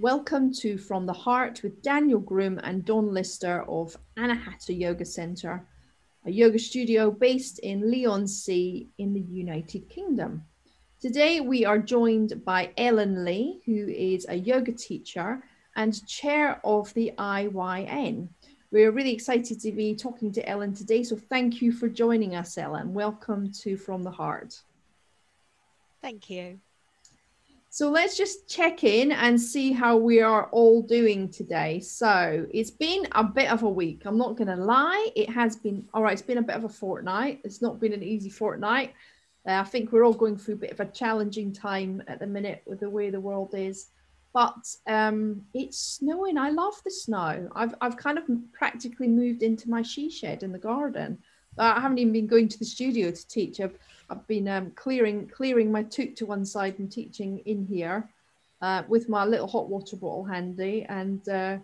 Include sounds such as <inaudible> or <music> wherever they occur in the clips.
Welcome to From the Heart with Daniel Groom and Dawn Lister of Anahata Yoga Center, a yoga studio based in Leigh-on-Sea in the United Kingdom. Today we are joined by Ellen Lee, who is a yoga teacher and chair of the IYN. We're really excited to be talking to Ellen today, so thank you for joining us, Ellen. Welcome to From the Heart. Thank you. So let's just check in and see how we are all doing today. So it's been a bit of a week. I'm not going to lie. It has been, all right, it's been a bit of a fortnight. It's not been an easy fortnight. Uh, I think we're all going through a bit of a challenging time at the minute with the way the world is. But um, it's snowing. I love the snow. I've, I've kind of practically moved into my she shed in the garden. I haven't even been going to the studio to teach. I've I've been um, clearing clearing my toot to one side and teaching in here uh, with my little hot water bottle handy and uh,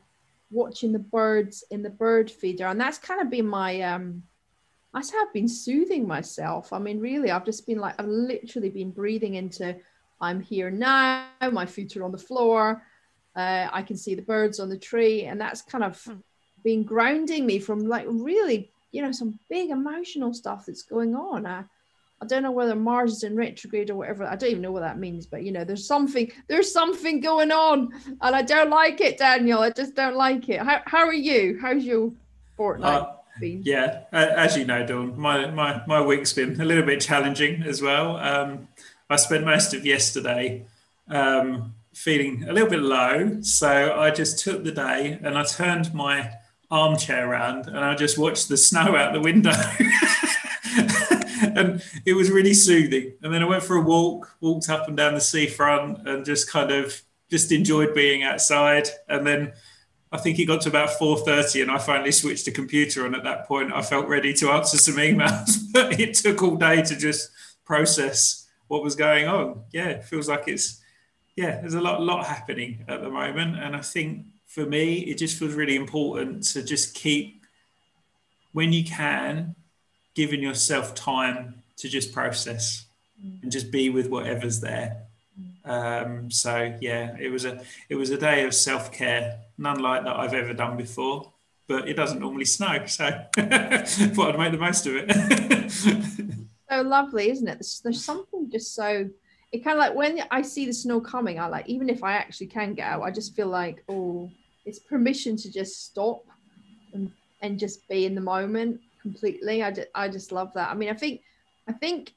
watching the birds in the bird feeder. And that's kind of been my um, how I've been soothing myself. I mean, really, I've just been like I've literally been breathing into I'm here now. My feet are on the floor. Uh, I can see the birds on the tree, and that's kind of hmm. been grounding me from like really, you know, some big emotional stuff that's going on. Uh, I don't know whether Mars is in retrograde or whatever. I don't even know what that means, but you know, there's something, there's something going on, and I don't like it, Daniel. I just don't like it. How, how are you? How's your fortnight uh, been? Yeah, as you know, Dawn, my my my week's been a little bit challenging as well. Um, I spent most of yesterday um, feeling a little bit low, so I just took the day and I turned my armchair around and I just watched the snow out the window. <laughs> and it was really soothing. And then I went for a walk, walked up and down the seafront, and just kind of just enjoyed being outside. And then I think it got to about four thirty, and I finally switched the computer on. At that point, I felt ready to answer some emails, <laughs> but it took all day to just process what was going on. Yeah, it feels like it's yeah, there's a lot lot happening at the moment, and I think for me, it just feels really important to just keep when you can giving yourself time to just process mm. and just be with whatever's there. Um, so yeah, it was a it was a day of self care, none like that I've ever done before. But it doesn't normally snow, so <laughs> thought I'd make the most of it. <laughs> so lovely, isn't it? There's, there's something just so it kind of like when I see the snow coming, I like even if I actually can get out, I just feel like oh, it's permission to just stop and and just be in the moment completely. I just, I just love that. I mean, I think, I think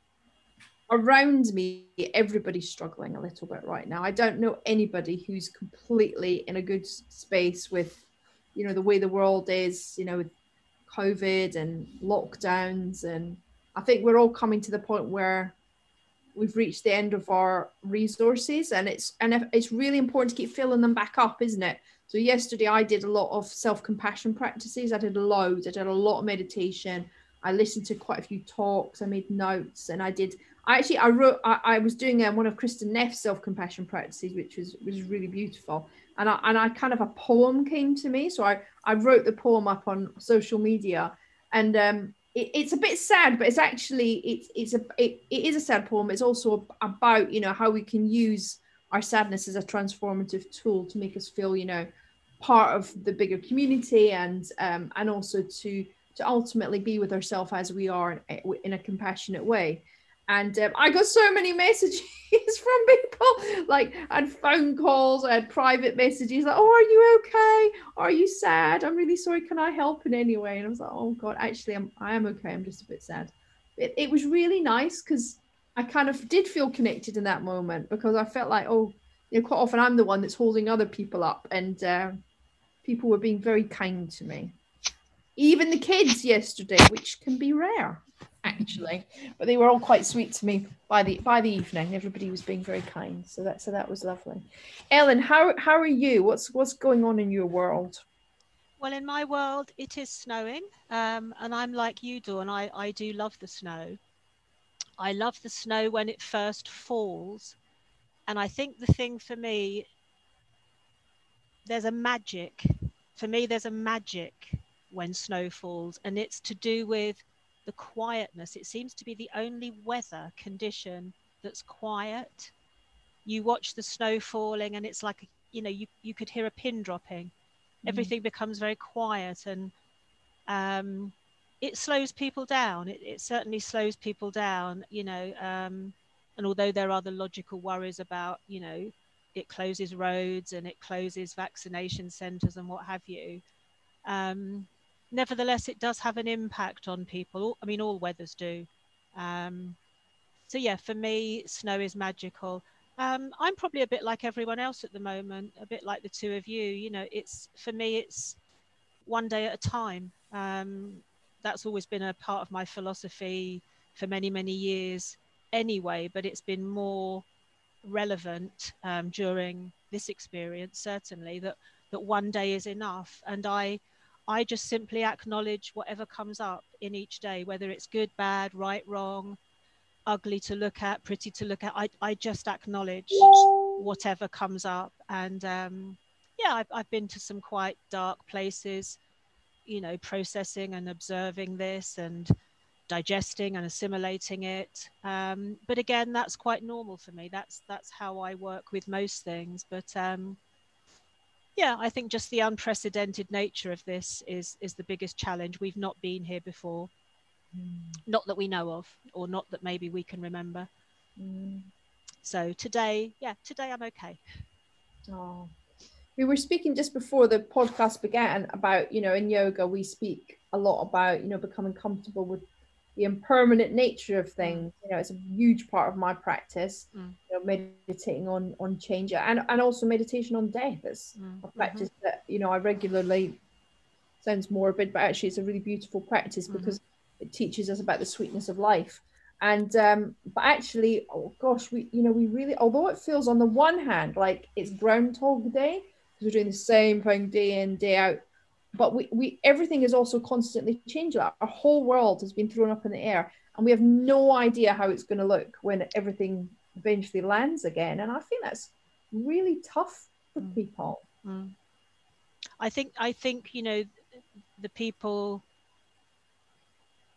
around me, everybody's struggling a little bit right now. I don't know anybody who's completely in a good space with, you know, the way the world is, you know, with COVID and lockdowns. And I think we're all coming to the point where we've reached the end of our resources and it's and it's really important to keep filling them back up isn't it so yesterday I did a lot of self-compassion practices. I did loads. I did a lot of meditation. I listened to quite a few talks. I made notes, and I did. I actually I wrote. I, I was doing um, one of Kristin Neff's self-compassion practices, which was was really beautiful. And I and I kind of a poem came to me, so I I wrote the poem up on social media, and um, it, it's a bit sad, but it's actually it's it's a it, it is a sad poem. It's also about you know how we can use our sadness is a transformative tool to make us feel you know part of the bigger community and um, and also to to ultimately be with ourselves as we are in, a compassionate way. And um, i got so many messages <laughs> from people like and phone calls and private messages like oh are you okay? Are you sad? I'm really sorry. Can i help in any way? And i was like oh god actually i'm i am okay. I'm just a bit sad. It, it was really nice because i kind of did feel connected in that moment because i felt like oh you know quite often i'm the one that's holding other people up and uh, people were being very kind to me. Even the kids yesterday, which can be rare, actually, but they were all quite sweet to me by the by the evening. Everybody was being very kind, so that so that was lovely. Ellen, how how are you? What's what's going on in your world? Well, in my world, it is snowing, um, and I'm like you, Dawn. I I do love the snow. I love the snow when it first falls, and I think the thing for me there's a magic for me there's a magic when snow falls and it's to do with the quietness. It seems to be the only weather condition that's quiet. You watch the snow falling and it's like you know you, you could hear a pin dropping. Mm. everything becomes very quiet and um, it slows people down. It, it certainly slows people down you know um, and although there are the logical worries about you know it closes roads and it closes vaccination centres and what have you um, nevertheless it does have an impact on people. I mean all weathers do. Um, so yeah for me snow is magical. Um, i'm probably a bit like everyone else at the moment a bit like the two of you. You know it's for me it's one day at a time. Um, that's always been a part of my philosophy for many many years anyway but it's been more relevant um, during this experience certainly that that one day is enough. And i i just simply acknowledge whatever comes up in each day whether it's good bad right wrong ugly to look at pretty to look at i, I just acknowledge whatever comes up. And um, yeah I've, I've been to some quite dark places you know processing and observing this and digesting and assimilating it. Um, but again that's quite normal for me. That's that's how i work with most things. But um, yeah i think just the unprecedented nature of this is is the biggest challenge. We've not been here before. Not that we know of or not that maybe we can remember. Mm. so today yeah today i'm okay. Oh. We were speaking just before the podcast began about, you know, in yoga, we speak a lot about, you know, becoming comfortable with the impermanent nature of things. You know, it's a huge part of my practice, Mm. you know, meditating on on change and, and also meditation on death. It's Mm, a practice that, you know, I regularly sounds morbid, but actually it's a really beautiful practice Mhm. because it teaches us about the sweetness of life. And um, but actually, oh gosh, we you know we really although it feels on the one hand like it's Groundhog Day because we're doing the same thing day in day out, but we we everything is also constantly changing. Our whole world has been thrown up in the air, and we have no idea how it's going to look when everything eventually lands again. And I think that's really tough for Mm. people. Mm. I think I think you know the people.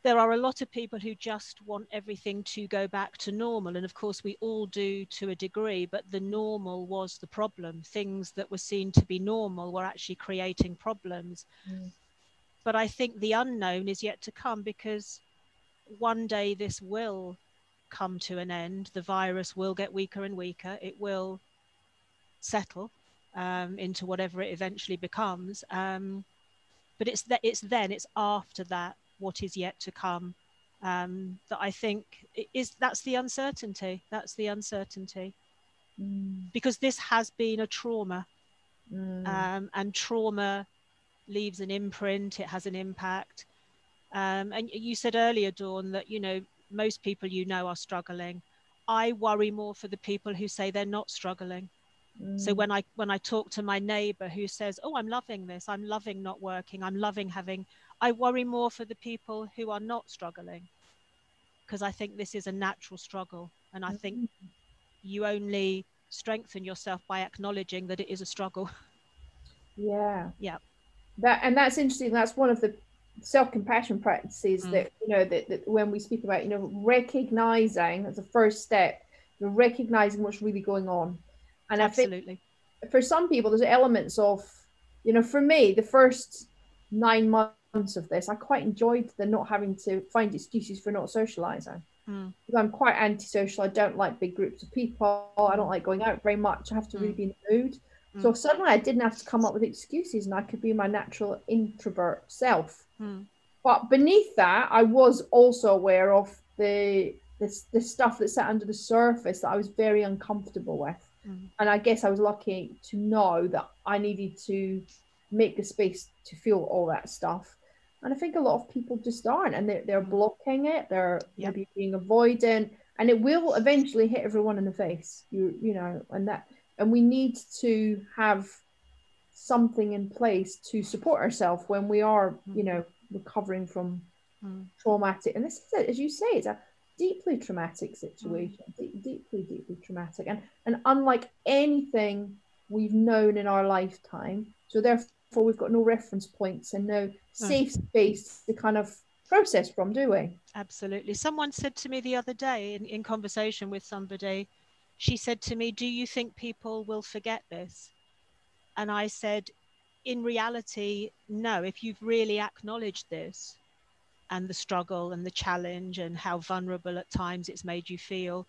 There are a lot of people who just want everything to go back to normal, and of course we all do to a degree. But the normal was the problem. Things that were seen to be normal were actually creating problems. Mm. But I think the unknown is yet to come because one day this will come to an end. The virus will get weaker and weaker. It will settle um, into whatever it eventually becomes. Um, but it's that it's then it's after that what is yet to come um, that I think is that's the uncertainty. That's the uncertainty Mm. because this has been a trauma, Mm. um, and trauma leaves an imprint. It has an impact. Um, and you said earlier, Dawn, that you know most people you know are struggling. I worry more for the people who say they're not struggling. So Mm. when I when I talk to my neighbor who says, "Oh, I'm loving this. I'm loving not working. I'm loving having," I worry more for the people who are not struggling because I think this is a natural struggle, and I think you only strengthen yourself by acknowledging that it is a struggle. Yeah. Yeah. That and that's interesting. That's one of the self-compassion practices Mm. that you know that, that when we speak about you know recognizing as a first step, you're recognizing what's really going on. And I think Absolutely. for some people there's elements of you know for me the first nine months of this I quite enjoyed the not having to find excuses for not socializing. Mm. I'm quite antisocial. I don't like big groups of people. I don't like going out very much. I have to really Mm. be in the mood. So suddenly I didn't have to come up with excuses and I could be my natural introvert self. Mm. But beneath that, I was also aware of the this the stuff that sat under the surface that I was very uncomfortable with. Mm. And I guess I was lucky to know that I needed to make the space to feel all that stuff. And I think a lot of people just aren't, and they're, they're Mm. blocking it. They're Yep. maybe being avoidant, and it will eventually hit everyone in the face. You you know, and that and we need to have something in place to support ourselves when we are, you know, recovering from Mm. traumatic. And this is, it, as you say, it's a deeply traumatic situation, deep, deeply, deeply traumatic, and and unlike anything we've known in our lifetime. So therefore, we've got no reference points and no safe space to kind of process from, do we? Absolutely. Someone said to me the other day in, in conversation with somebody, she said to me, Do you think people will forget this? and I said, in reality, no, if you've really acknowledged this and the struggle and the challenge and how vulnerable at times it's made you feel,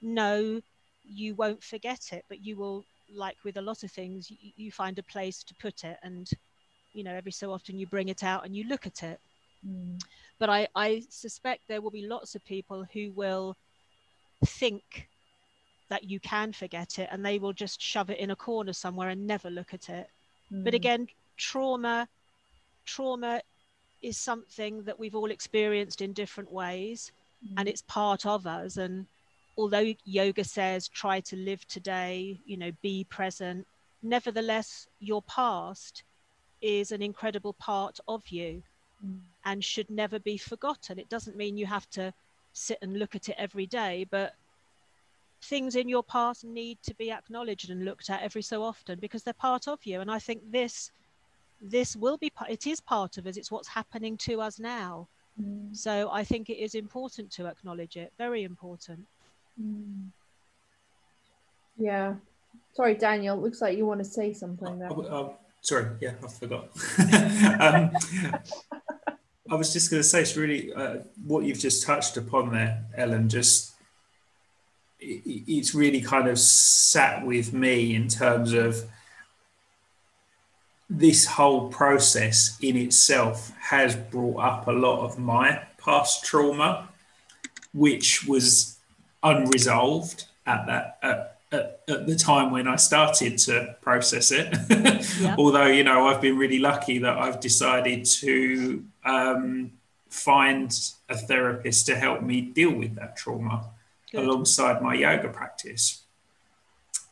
no, you won't forget it, but you will, like with a lot of things, you, you find a place to put it. And, you know, every so often you bring it out and you look at it. Mm. But I, I suspect there will be lots of people who will think that you can forget it and they will just shove it in a corner somewhere and never look at it. Mm. But again, trauma, trauma is something that we've all experienced in different ways mm. and it's part of us. And although yoga says try to live today, you know, be present, nevertheless, your past is an incredible part of you mm. and should never be forgotten. It doesn't mean you have to sit and look at it every day, but things in your past need to be acknowledged and looked at every so often because they're part of you. And I think this this will be part it is part of us it's what's happening to us now mm. so i think it is important to acknowledge it very important mm. yeah sorry daniel looks like you want to say something there. Uh, sorry yeah i forgot <laughs> um, i was just going to say it's really uh, what you've just touched upon there ellen just it's really kind of sat with me in terms of this whole process in itself has brought up a lot of my past trauma, which was unresolved at that at, at, at the time when I started to process it. yeah. <laughs> Although you know I've been really lucky that I've decided to um, find a therapist to help me deal with that trauma Good. alongside my yoga practice.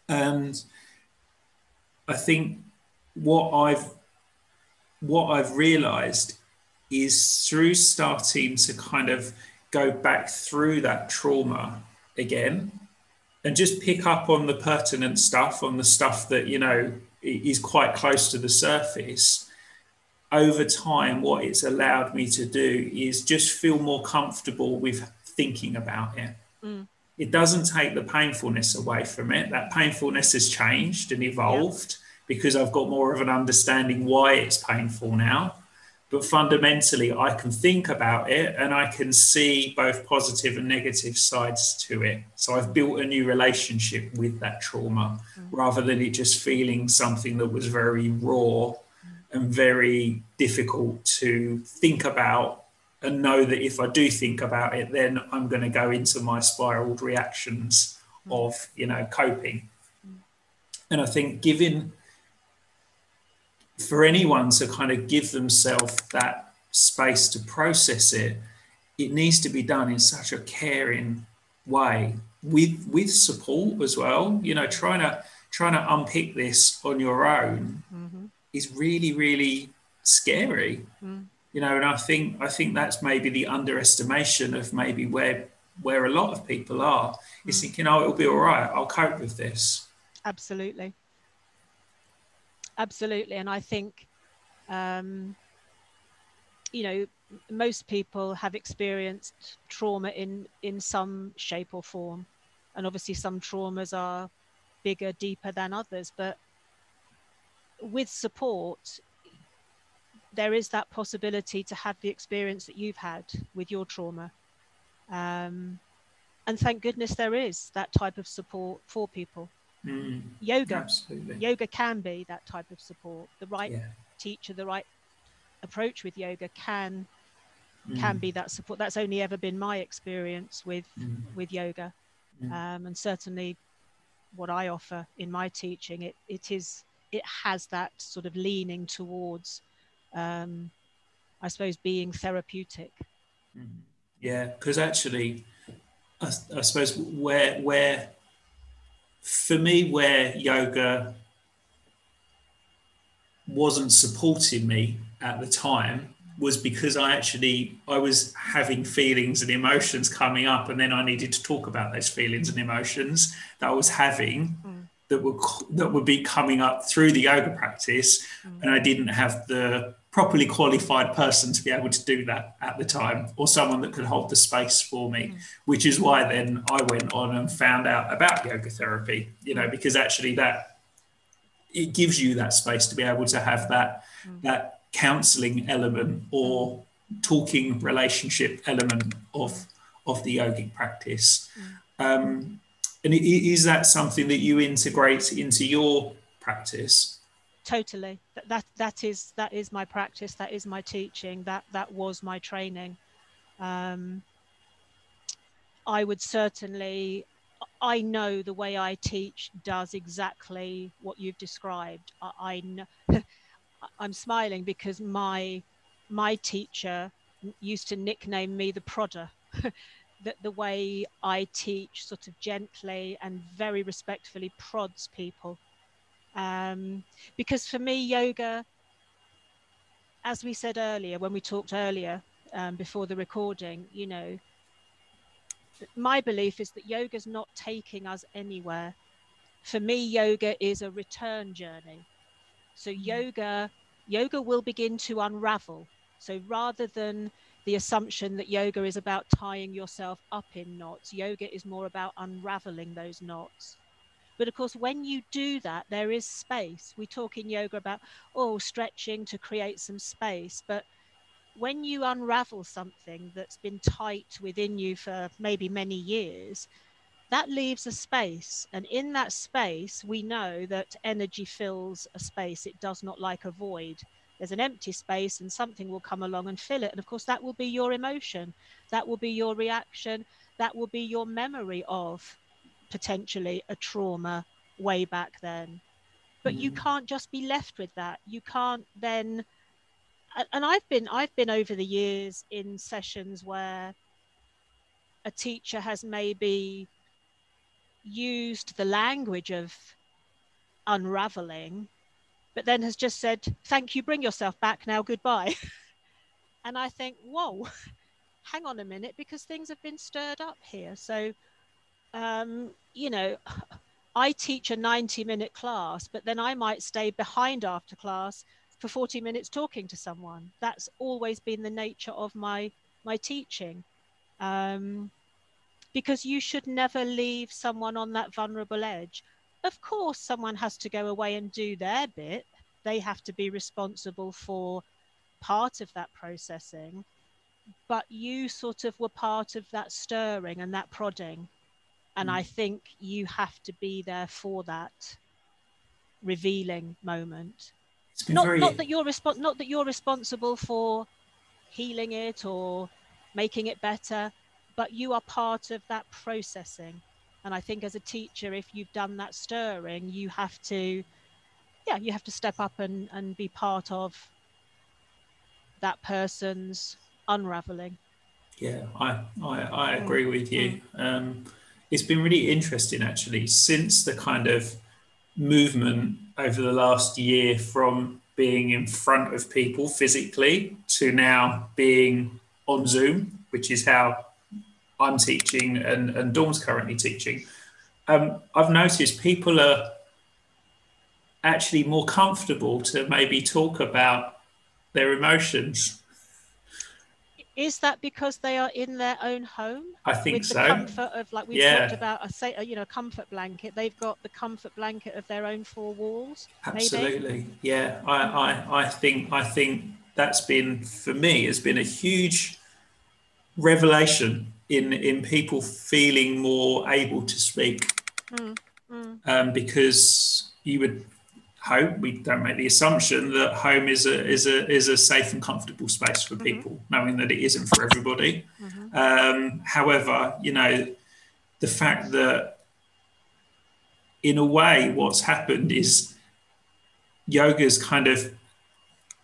And I think what I've what I've realized is through starting to kind of go back through that trauma again and just pick up on the pertinent stuff, on the stuff that, you know, is quite close to the surface. Over time, what it's allowed me to do is just feel more comfortable with thinking about it. Mm it doesn't take the painfulness away from it. That painfulness has changed and evolved because I've got more of an understanding why it's painful now. But fundamentally, I can think about it and I can see both positive and negative sides to it. So I've built a new relationship with that trauma mm-hmm. rather than it just feeling something that was very raw and very difficult to think about and know that if I do think about it, then I'm going to go into my spiraled reactions mm. of, you know, coping. Mm. And I think giving for anyone to kind of give themselves that space to process it, it needs to be done in such a caring way with with support as well. You know, trying to trying to unpick this on your own mm-hmm. is really, really scary. Mm you know and i think i think that's maybe the underestimation of maybe where where a lot of people are is mm. thinking oh it'll be all right i'll cope with this absolutely absolutely and i think um you know most people have experienced trauma in in some shape or form and obviously some traumas are bigger deeper than others but with support there is that possibility to have the experience that you've had with your trauma. Um, and thank goodness there is that type of support for people. Mm, yoga, absolutely. yoga can be that type of support. The right yeah. teacher, the right approach with yoga can mm. can be that support. That's only ever been my experience with mm. with yoga, mm. um, and certainly what I offer in my teaching. It it is it has that sort of leaning towards um, I suppose, being therapeutic. Mm-hmm. Yeah, because actually, I, I, suppose where where for me where yoga wasn't supporting me at the time was because I actually I was having feelings and emotions coming up, and then I needed to talk about those feelings and emotions that I was having. Mm. That would that would be coming up through the yoga practice, mm. and I didn't have the properly qualified person to be able to do that at the time or someone that could hold the space for me mm. which is why then i went on and found out about yoga therapy you know because actually that it gives you that space to be able to have that mm. that counseling element or mm. talking relationship element of of the yogic practice. Um, and is that something that you integrate into your practice? Totally. That, that that is that is my practice. That is my teaching. That that was my training. Um, I would certainly. I know the way I teach does exactly what you've described. I, I know, <laughs> I'm smiling because my my teacher used to nickname me the prodder. <laughs> that the way I teach sort of gently and very respectfully prods people. Um, because for me, yoga, as we said earlier, when we talked earlier um, before the recording, you know, my belief is that yoga is not taking us anywhere. For me, yoga is a return journey. So mm. yoga, yoga will begin to unravel. So rather than the assumption that yoga is about tying yourself up in knots. Yoga is more about unraveling those knots. But of course, when you do that, there is space. We talk in yoga about, oh, stretching to create some space. But when you unravel something that's been tight within you for maybe many years, that leaves a space. And in that space, we know that energy fills a space, it does not like a void there's an empty space and something will come along and fill it. And of course, that will be your emotion, that will be your reaction, that will be your memory of potentially a trauma way back then. But mm. you can't just be left with that. You can't then and I've been I've been over the years in sessions where a teacher has maybe used the language of unraveling but then has just said, Thank you, bring yourself back now, goodbye. <laughs> and I think, Whoa, <laughs> hang on a minute, because things have been stirred up here. So, um, you know, I teach a 90 minute class, but then I might stay behind after class for 40 minutes talking to someone. That's always been the nature of my my teaching. Um, because you should never leave someone on that vulnerable edge of course, someone has to go away and do their bit. They have to be responsible for part of that processing. But you sort of were part of that stirring and that prodding. And mm. I think you have to be there for that revealing moment. Not, very... not that you're resp- not that you're responsible for healing it or making it better, but you are part of that processing and I think as a teacher, if you've done that stirring, you have to, yeah, you have to step up and, and be part of that person's unraveling. Yeah, I, I, I agree with you. Mm. Um, it's been really interesting actually since the kind of movement over the last year from being in front of people physically to now being on Zoom, which is how I'm teaching and, and Dawn's currently teaching, um, I've noticed people are actually more comfortable to maybe talk about their emotions. Is that because they are in their own home? I think with so. The comfort of, like we yeah. talked about, a say, you know, comfort blanket. They've got the comfort blanket of their own four walls. Absolutely, maybe? yeah. I, I, I think, I think that's been for me has been a huge revelation in in people feeling more able to speak mm, mm. Um, because you would hope we don't make the assumption that home is a is a is a safe and comfortable space for mm-hmm. people knowing that it isn't for everybody mm-hmm. um, however you know the fact that in a way what's happened is yoga's kind of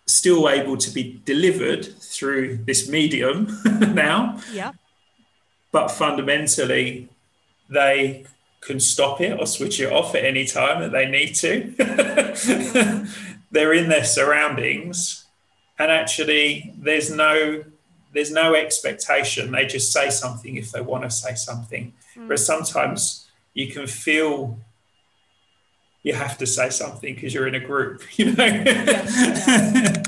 still able to be delivered through this medium <laughs> now yeah but fundamentally they can stop it or switch it off at any time that they need to. <laughs> They're in their surroundings, and actually, there's no there's no expectation. They just say something if they want to say something. Mm. Whereas sometimes you can feel you have to say something because you're in a group, <laughs> you know. Yeah, <laughs>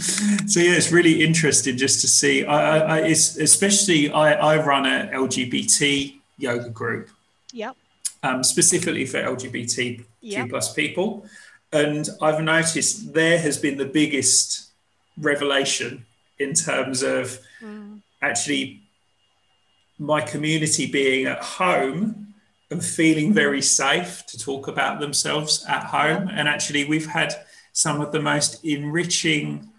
so yeah, it's really interesting just to see. I, I it's especially I, I run a LGBT yoga group. Yep. Um, specifically for LGBTQ yep. plus people, and I've noticed there has been the biggest revelation in terms of mm. actually my community being at home and feeling very safe to talk about themselves at home. And actually, we've had some of the most enriching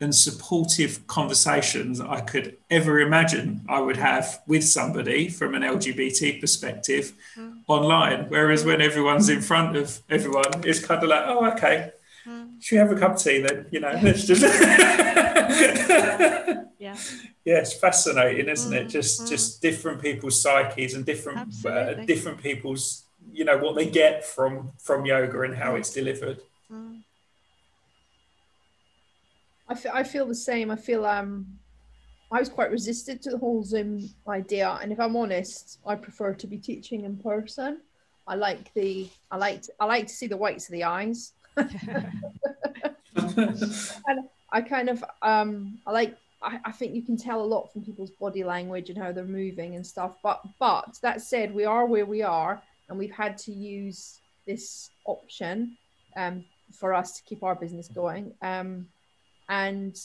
and supportive conversations I could ever imagine I would have with somebody from an LGBT perspective mm. online. Whereas when everyone's in front of everyone, it's kind of like, oh, okay, mm. should we have a cup of tea then? You know, let's just. <laughs> yeah. Yeah, it's fascinating, isn't mm. it? Just mm. just different people's psyches and different uh, different people's you know what they get from from yoga and how it's delivered. Mm. I feel, I feel the same. I feel um, I was quite resistant to the whole Zoom idea, and if I'm honest, I prefer to be teaching in person. I like the I like to, I like to see the whites of the eyes. <laughs> and I kind of um, I like I, I think you can tell a lot from people's body language and how they're moving and stuff. But but that said, we are where we are, and we've had to use this option um, for us to keep our business going. Um, and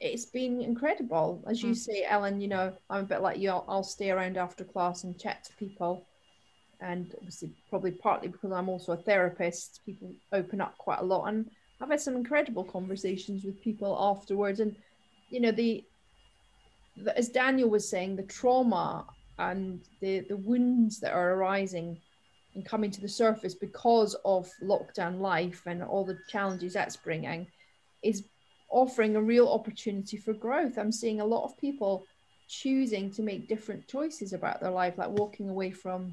it's been incredible. As you mm. say, Ellen, you know, I'm a bit like you. I'll, I'll, stay around after class and chat to people. And obviously, probably partly because I'm also a therapist, people open up quite a lot. And I've had some incredible conversations with people afterwards. And, you know, the, the as Daniel was saying, the trauma and the, the wounds that are arising and coming to the surface because of lockdown life and all the challenges that's bringing is offering a real opportunity for growth. I'm seeing a lot of people choosing to make different choices about their life, like walking away from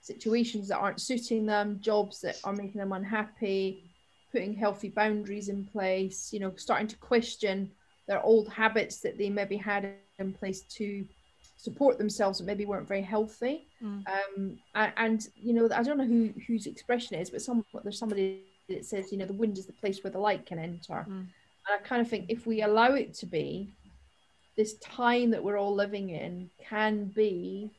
situations that aren't suiting them, jobs that are making them unhappy, putting healthy boundaries in place, you know, starting to question their old habits that they maybe had in place to support themselves that maybe weren't very healthy. Mm. Um, and, and, you know, I don't know who whose expression it is, but some there's somebody that says, you know, the wind is the place where the light can enter. Mm. I kind of think if we allow it to be, this time that we're all living in can be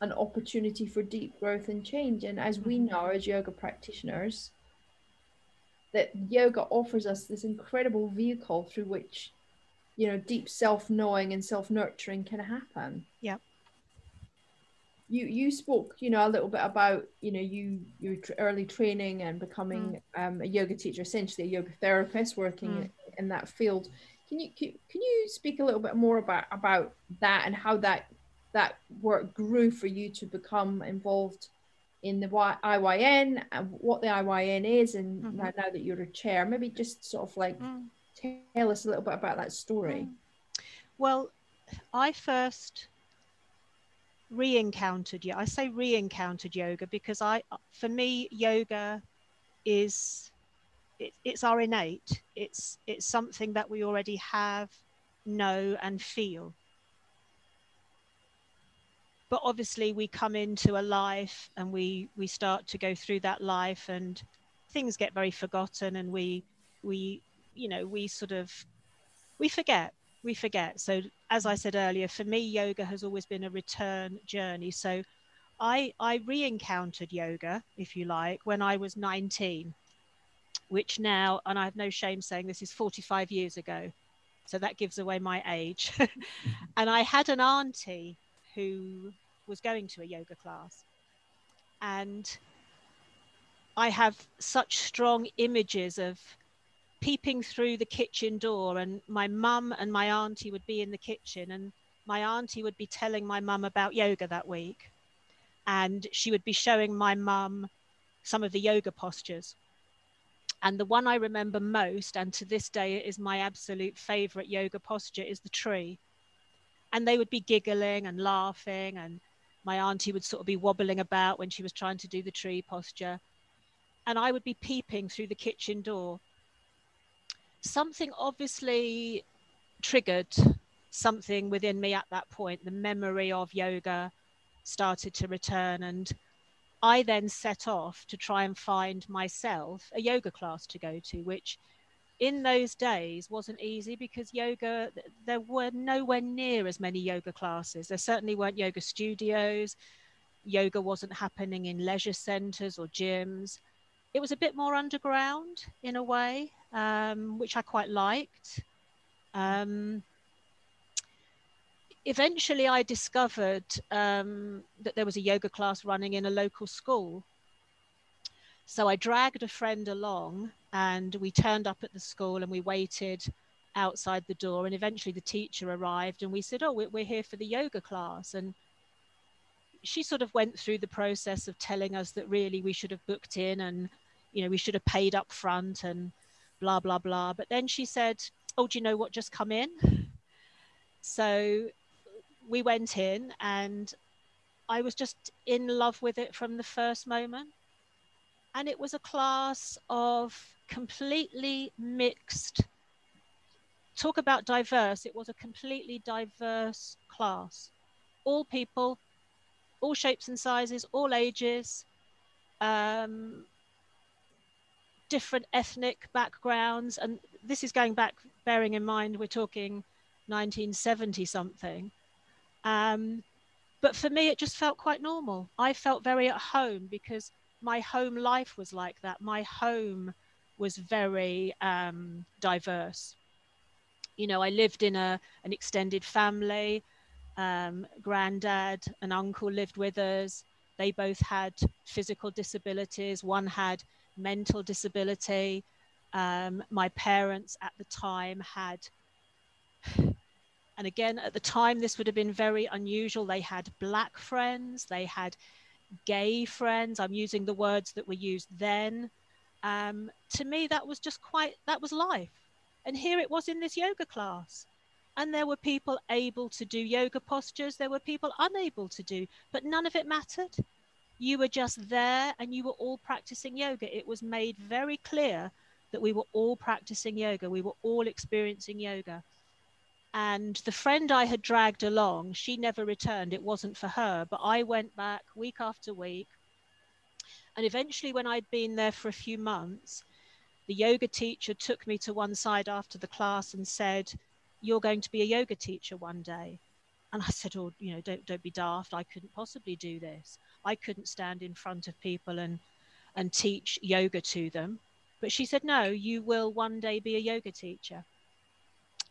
an opportunity for deep growth and change. And as we mm-hmm. know, as yoga practitioners, that yoga offers us this incredible vehicle through which, you know, deep self knowing and self nurturing can happen. Yeah you you spoke you know a little bit about you know you your early training and becoming mm. um, a yoga teacher essentially a yoga therapist working mm. in, that field can you can, can you speak a little bit more about about that and how that that work grew for you to become involved in the IYN and what the IYN is and mm-hmm. now, now, that you're a chair maybe just sort of like mm. tell us a little bit about that story mm. well I first re-encountered yoga. I say re-encountered yoga because I, for me, yoga is it, it's our innate. It's it's something that we already have, know, and feel. But obviously, we come into a life and we we start to go through that life, and things get very forgotten, and we we you know we sort of we forget we forget. So as I said earlier, for me, yoga has always been a return journey. So I I re-encountered yoga, if you like, when I was 19, which now, and I have no shame saying this is 45 years ago. So that gives away my age. <laughs> and I had an auntie who was going to a yoga class. And I have such strong images of peeping through the kitchen door and my mum and my auntie would be in the kitchen and my auntie would be telling my mum about yoga that week and she would be showing my mum some of the yoga postures. And the one i remember most and to this day it is my absolute favorite yoga posture is the tree. And they would be giggling and laughing and my auntie would sort of be wobbling about when she was trying to do the tree posture. And i would be peeping through the kitchen door something obviously triggered something within me at that point. The memory of yoga started to return. And I then set off to try and find myself a yoga class to go to, which in those days wasn't easy because yoga, there were nowhere near as many yoga classes. There certainly weren't yoga studios. Yoga wasn't happening in leisure centers or gyms. it was a bit more underground in a way, um, which I quite liked. Um, eventually, I discovered um, that there was a yoga class running in a local school. So I dragged a friend along and we turned up at the school and we waited outside the door. And eventually, the teacher arrived and we said, Oh, we're here for the yoga class. And she sort of went through the process of telling us that really we should have booked in and you know, we should have paid up front and blah, blah, blah. But then she said, Oh, do you know what? Just come in. So we went in and I was just in love with it from the first moment. And it was a class of completely mixed. Talk about diverse. It was a completely diverse class. All people, all shapes and sizes, all ages. Um, different ethnic backgrounds. And this is going back, bearing in mind we're talking 1970 something. Um, but for me, it just felt quite normal. I felt very at home because my home life was like that. My home was very um, diverse. You know, I lived in a an extended family. Um, granddad and uncle lived with us. They both had physical disabilities. One had mental disability. Um, my parents at the time had, and again, at the time, this would have been very unusual. They had black friends, they had gay friends. I'm using the words that were used then. Um, to me, that was just quite, that was life. And here it was in this yoga class. And there were people able to do yoga postures, there were people unable to do, but none of it mattered you were just there and you were all practicing yoga. It was made very clear that we were all practicing yoga, we were all experiencing yoga. And the friend I had dragged along, she never returned. It wasn't for her, but I went back week after week. And eventually, when I'd been there for a few months, the yoga teacher took me to one side after the class and said, You're going to be a yoga teacher one day. And I said, Oh, you know, don't, don't be daft. I couldn't possibly do this. I couldn't stand in front of people and and teach yoga to them. But she said, No, you will one day be a yoga teacher.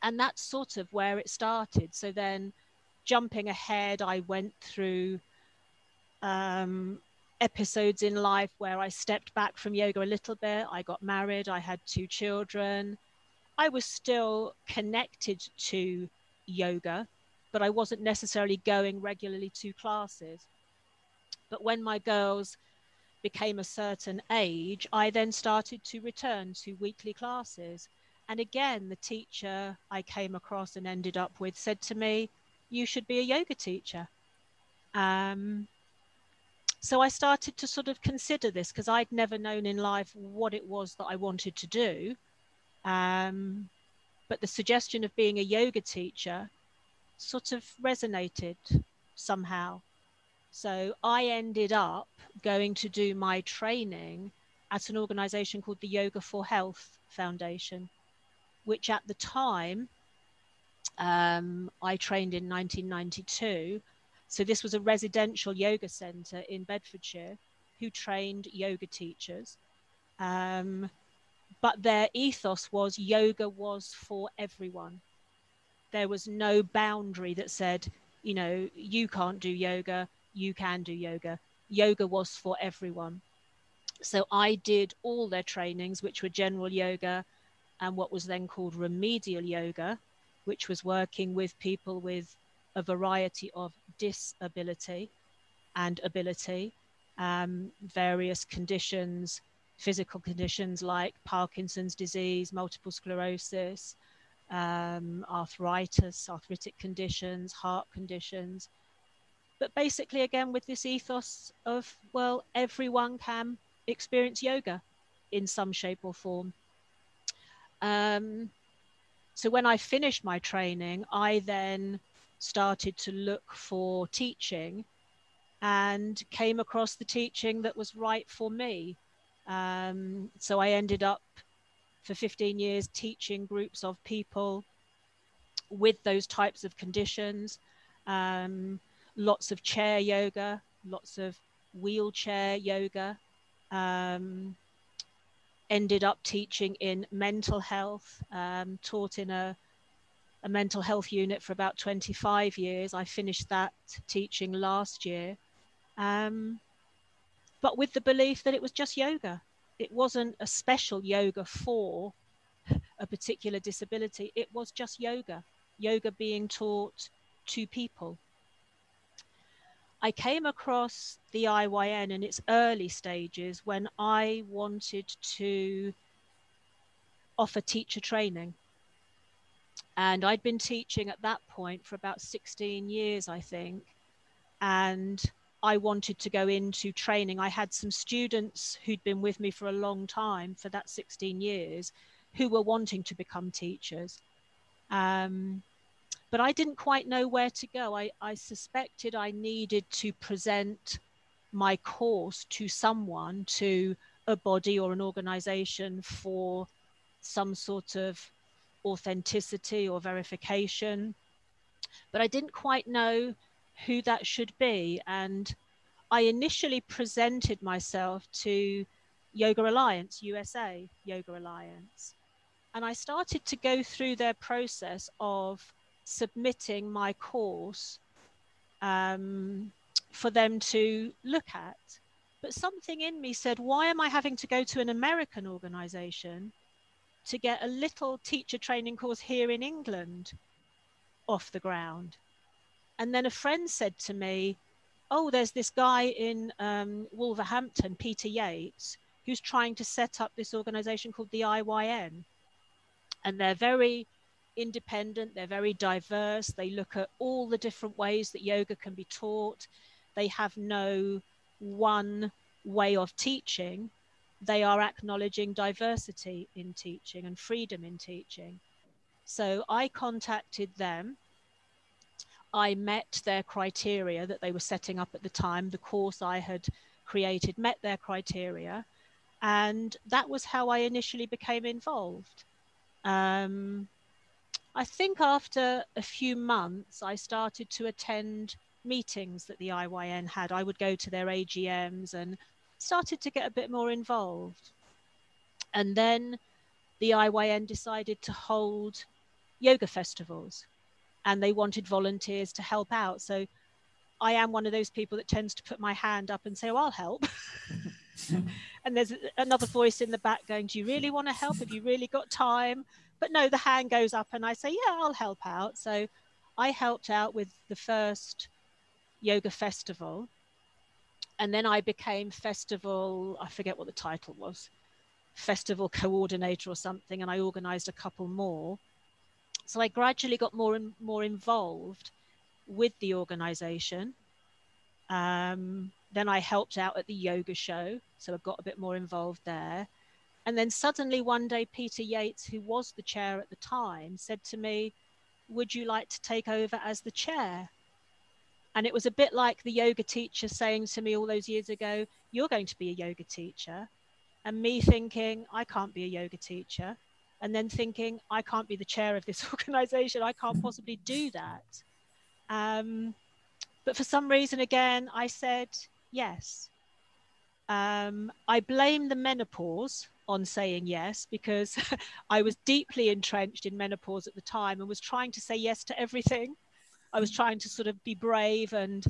And that's sort of where it started. So then jumping ahead, I went through um, episodes in life where I stepped back from yoga a little bit. I got married, I had two children. I was still connected to yoga, but I wasn't necessarily going regularly to classes. But when my girls became a certain age, I then started to return to weekly classes. And again, the teacher I came across and ended up with said to me, You should be a yoga teacher. Um, so I started to sort of consider this because I'd never known in life what it was that I wanted to do. Um, but the suggestion of being a yoga teacher sort of resonated somehow. So I ended up going to do my training at an organization called the Yoga for Health Foundation, which at the time um, I trained in 1992. So this was a residential yoga center in Bedfordshire who trained yoga teachers. Um, but their ethos was yoga was for everyone. There was no boundary that said, you know, you can't do yoga, you can do yoga. Yoga was for everyone. So I did all their trainings, which were general yoga and what was then called remedial yoga, which was working with people with a variety of disability and ability, um, various conditions, physical conditions like Parkinson's disease, multiple sclerosis, um, arthritis, arthritic conditions, heart conditions, but basically, again, with this ethos of, well, everyone can experience yoga in some shape or form. Um, so when I finished my training, I then started to look for teaching and came across the teaching that was right for me. Um, so I ended up for 15 years teaching groups of people with those types of conditions. Um, lots of chair yoga, lots of wheelchair yoga. Um, ended up teaching in mental health, um, taught in a, a mental health unit for about 25 years. I finished that teaching last year. Um, but with the belief that it was just yoga. It wasn't a special yoga for a particular disability, it was just yoga, yoga being taught to people. I came across the IYN in its early stages when I wanted to offer teacher training. And I'd been teaching at that point for about 16 years, I think. And I wanted to go into training. I had some students who'd been with me for a long time, for that 16 years, who were wanting to become teachers. Um, but I didn't quite know where to go. I, I suspected I needed to present my course to someone, to a body or an organization for some sort of authenticity or verification. But I didn't quite know who that should be. And I initially presented myself to Yoga Alliance, USA Yoga Alliance. And I started to go through their process of submitting my course um, for them to look at. But something in me said, why am I having to go to an American organization to get a little teacher training course here in England off the ground? And then a friend said to me, oh, there's this guy in um, Wolverhampton, Peter Yates, who's trying to set up this organization called the IYN. And they're very independent, they're very diverse. They look at all the different ways that yoga can be taught. They have no one way of teaching. They are acknowledging diversity in teaching and freedom in teaching. So I contacted them. I met their criteria that they were setting up at the time. The course I had created met their criteria. And that was how I initially became involved. Um, I think after a few months, I started to attend meetings that the IYN had. I would go to their AGMs and started to get a bit more involved. And then the IYN decided to hold yoga festivals and they wanted volunteers to help out. So I am one of those people that tends to put my hand up and say, oh, I'll help. <laughs> and there's another voice in the back going, Do you really want to help? Have you really got time? But no, the hand goes up and I say, yeah, I'll help out. So I helped out with the first yoga festival. And then I became festival, I forget what the title was, festival coordinator or something. And I organized a couple more. So I gradually got more and more involved with the organization. Um, then I helped out at the yoga show. So I got a bit more involved there. And then suddenly one day, Peter Yates, who was the chair at the time, said to me, Would you like to take over as the chair? And it was a bit like the yoga teacher saying to me all those years ago, You're going to be a yoga teacher. And me thinking, I can't be a yoga teacher. And then thinking, I can't be the chair of this <laughs> organization. I can't possibly do that. Um, but for some reason, again, I said yes. Um, I blame the menopause on saying yes because <laughs> I was deeply entrenched in menopause at the time and was trying to say yes to everything. I was trying to sort of be brave and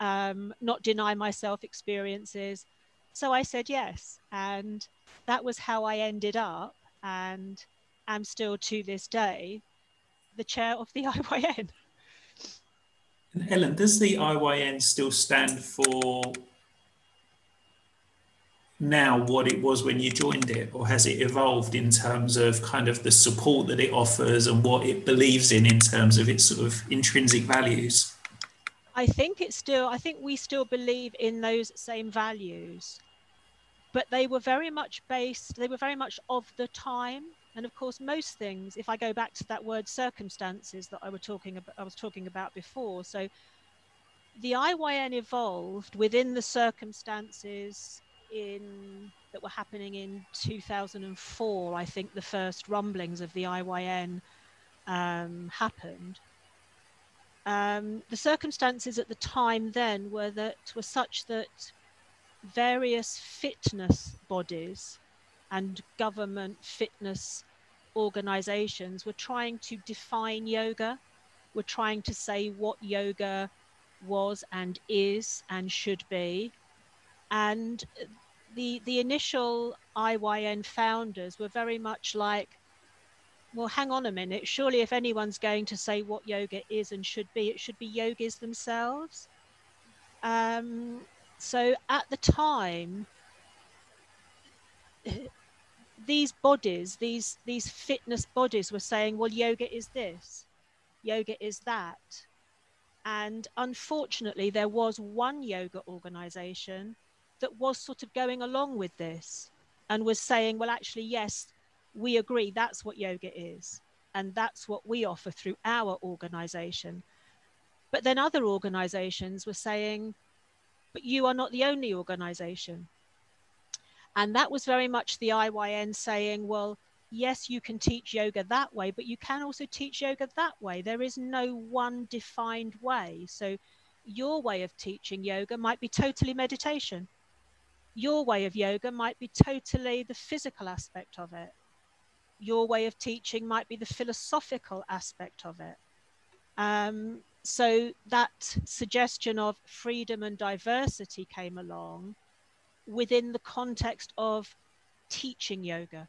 um, not deny myself experiences. So I said yes. And that was how I ended up and am still to this day the chair of the <laughs> IYN. And Ellen, does the IYN still stand for now what it was when you joined it, or has it evolved in terms of kind of the support that it offers and what it believes in in terms of its sort of intrinsic values? I think it's still, I think we still believe in those same values, but they were very much based, they were very much of the time. And of course, most things, if I go back to that word circumstances that I, were talking about, I was talking about before. So the IYN evolved within the circumstances in that were happening in 2004. I think the first rumblings of the IYN um, happened. Um, the circumstances at the time then were that were such that various fitness bodies and government fitness organizations were trying to define yoga, were trying to say what yoga was and is and should be. And the, the initial IYN founders were very much like, well, hang on a minute. Surely, if anyone's going to say what yoga is and should be, it should be yogis themselves. Um, so at the time, <sighs> these bodies, these these fitness bodies, were saying, well, yoga is this, yoga is that, and unfortunately, there was one yoga organization that was sort of going along with this and was saying, well, actually, yes, we agree that's what yoga is. And that's what we offer through our organization. But then other organizations were saying, but you are not the only organization. And that was very much the IYN saying, well, yes, you can teach yoga that way, but you can also teach yoga that way. There is no one defined way. So your way of teaching yoga might be totally meditation. Your way of yoga might be totally the physical aspect of it your way of teaching might be the philosophical aspect of it. Um, so that suggestion of freedom and diversity came along within the context of teaching yoga.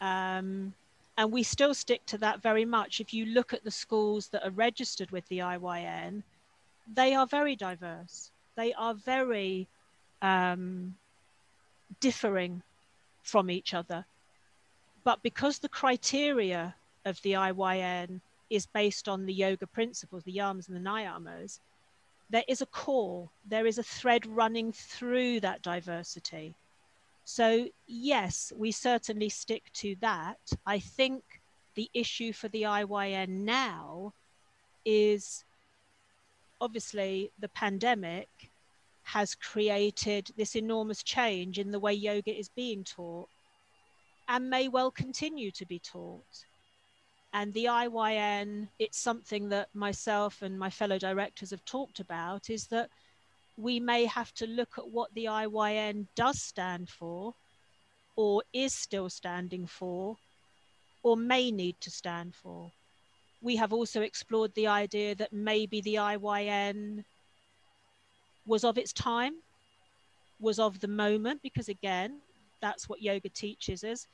Um, and we still stick to that very much. If you look at the schools that are registered with the IYN, they are very diverse. They are very um, differing from each other. But because the criteria of the IYN is based on the yoga principles, the yamas and the niyamas, there is a core, there is a thread running through that diversity. So, yes, we certainly stick to that. I think the issue for the IYN now is obviously the pandemic has created this enormous change in the way yoga is being taught and may well continue to be taught. And the IYN, it's something that myself and my fellow directors have talked about, is that we may have to look at what the IYN does stand for, or is still standing for, or may need to stand for. We have also explored the idea that maybe the IYN was of its time, was of the moment, because again, that's what yoga teaches us.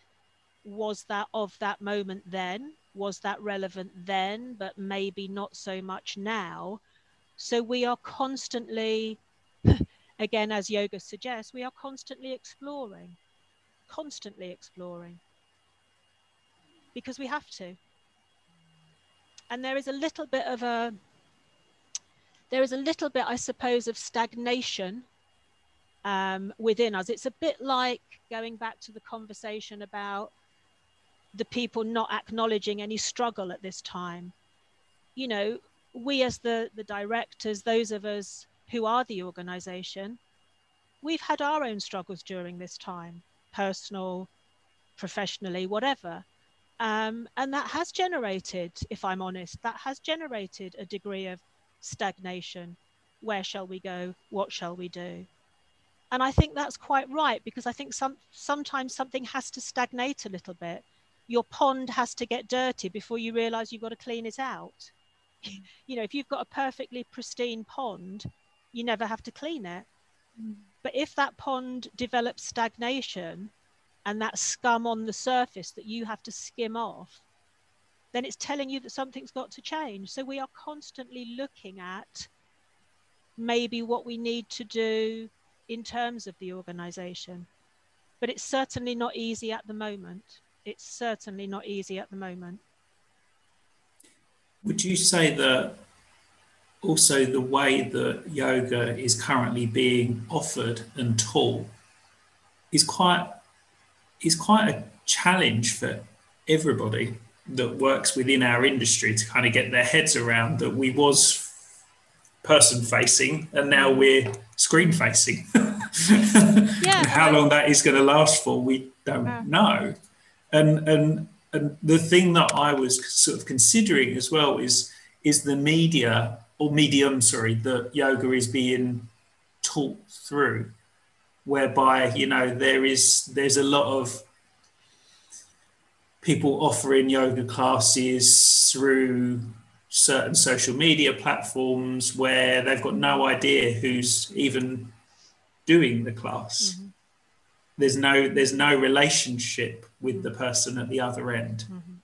Was that of that moment then? Was that relevant then? But maybe not so much now. So we are constantly <laughs> again as yoga suggests we are constantly exploring constantly exploring because we have to. And there is a little bit of a there is a little bit i suppose of stagnation um, within us. It's a bit like going back to the conversation about the people not acknowledging any struggle at this time. You know, we as the, the directors, those of us who are the organization, we've had our own struggles during this time, personal, professionally, whatever. Um, and that has generated, if I'm honest, that has generated a degree of stagnation. Where shall we go? What shall we do? and I think that's quite right because I think some sometimes something has to stagnate a little bit. Your pond has to get dirty before you realize you've got to clean it out. <laughs> You know, if you've got a perfectly pristine pond, you never have to clean it. Mm. But if that pond develops stagnation and that scum on the surface that you have to skim off, then it's telling you that something's got to change. So we are constantly looking at maybe what we need to do in terms of the organization. But it's certainly not easy at the moment. It's certainly not easy at the moment. Would you say that also the way that yoga is currently being offered and taught is quite is quite a challenge for everybody that works within our industry to kind of get their heads around that we was person facing and now we're screen facing. <laughs> yeah, how long that is going to last for, we don't uh, know. And and and the thing that I was sort of considering as well is is the media or medium, sorry, that yoga is being taught through. whereby you know there is there's a lot of people offering yoga classes through certain social media platforms where they've got no idea who's even doing the class. Mm-hmm. There's no there's no relationship with the person at the other end. Mm-hmm.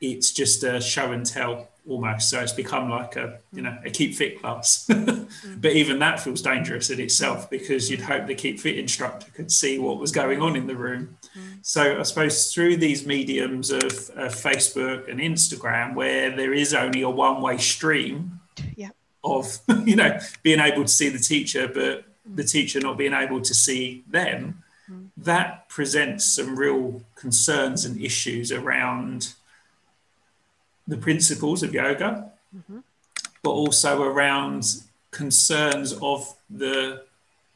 It's just a show and tell almost. So it's become like a you know a keep fit class. <laughs> mm-hmm. But even that feels dangerous in itself because you'd hope the keep fit instructor could see what was going on in the room. Mm-hmm. So I suppose through these mediums of, of Facebook and Instagram, where there is only a one way stream. Yeah. Of <laughs> you know being able to see the teacher, but the teacher not being able to see them, mm. that presents some real concerns and issues around the principles of yoga, mm-hmm. but also around concerns of the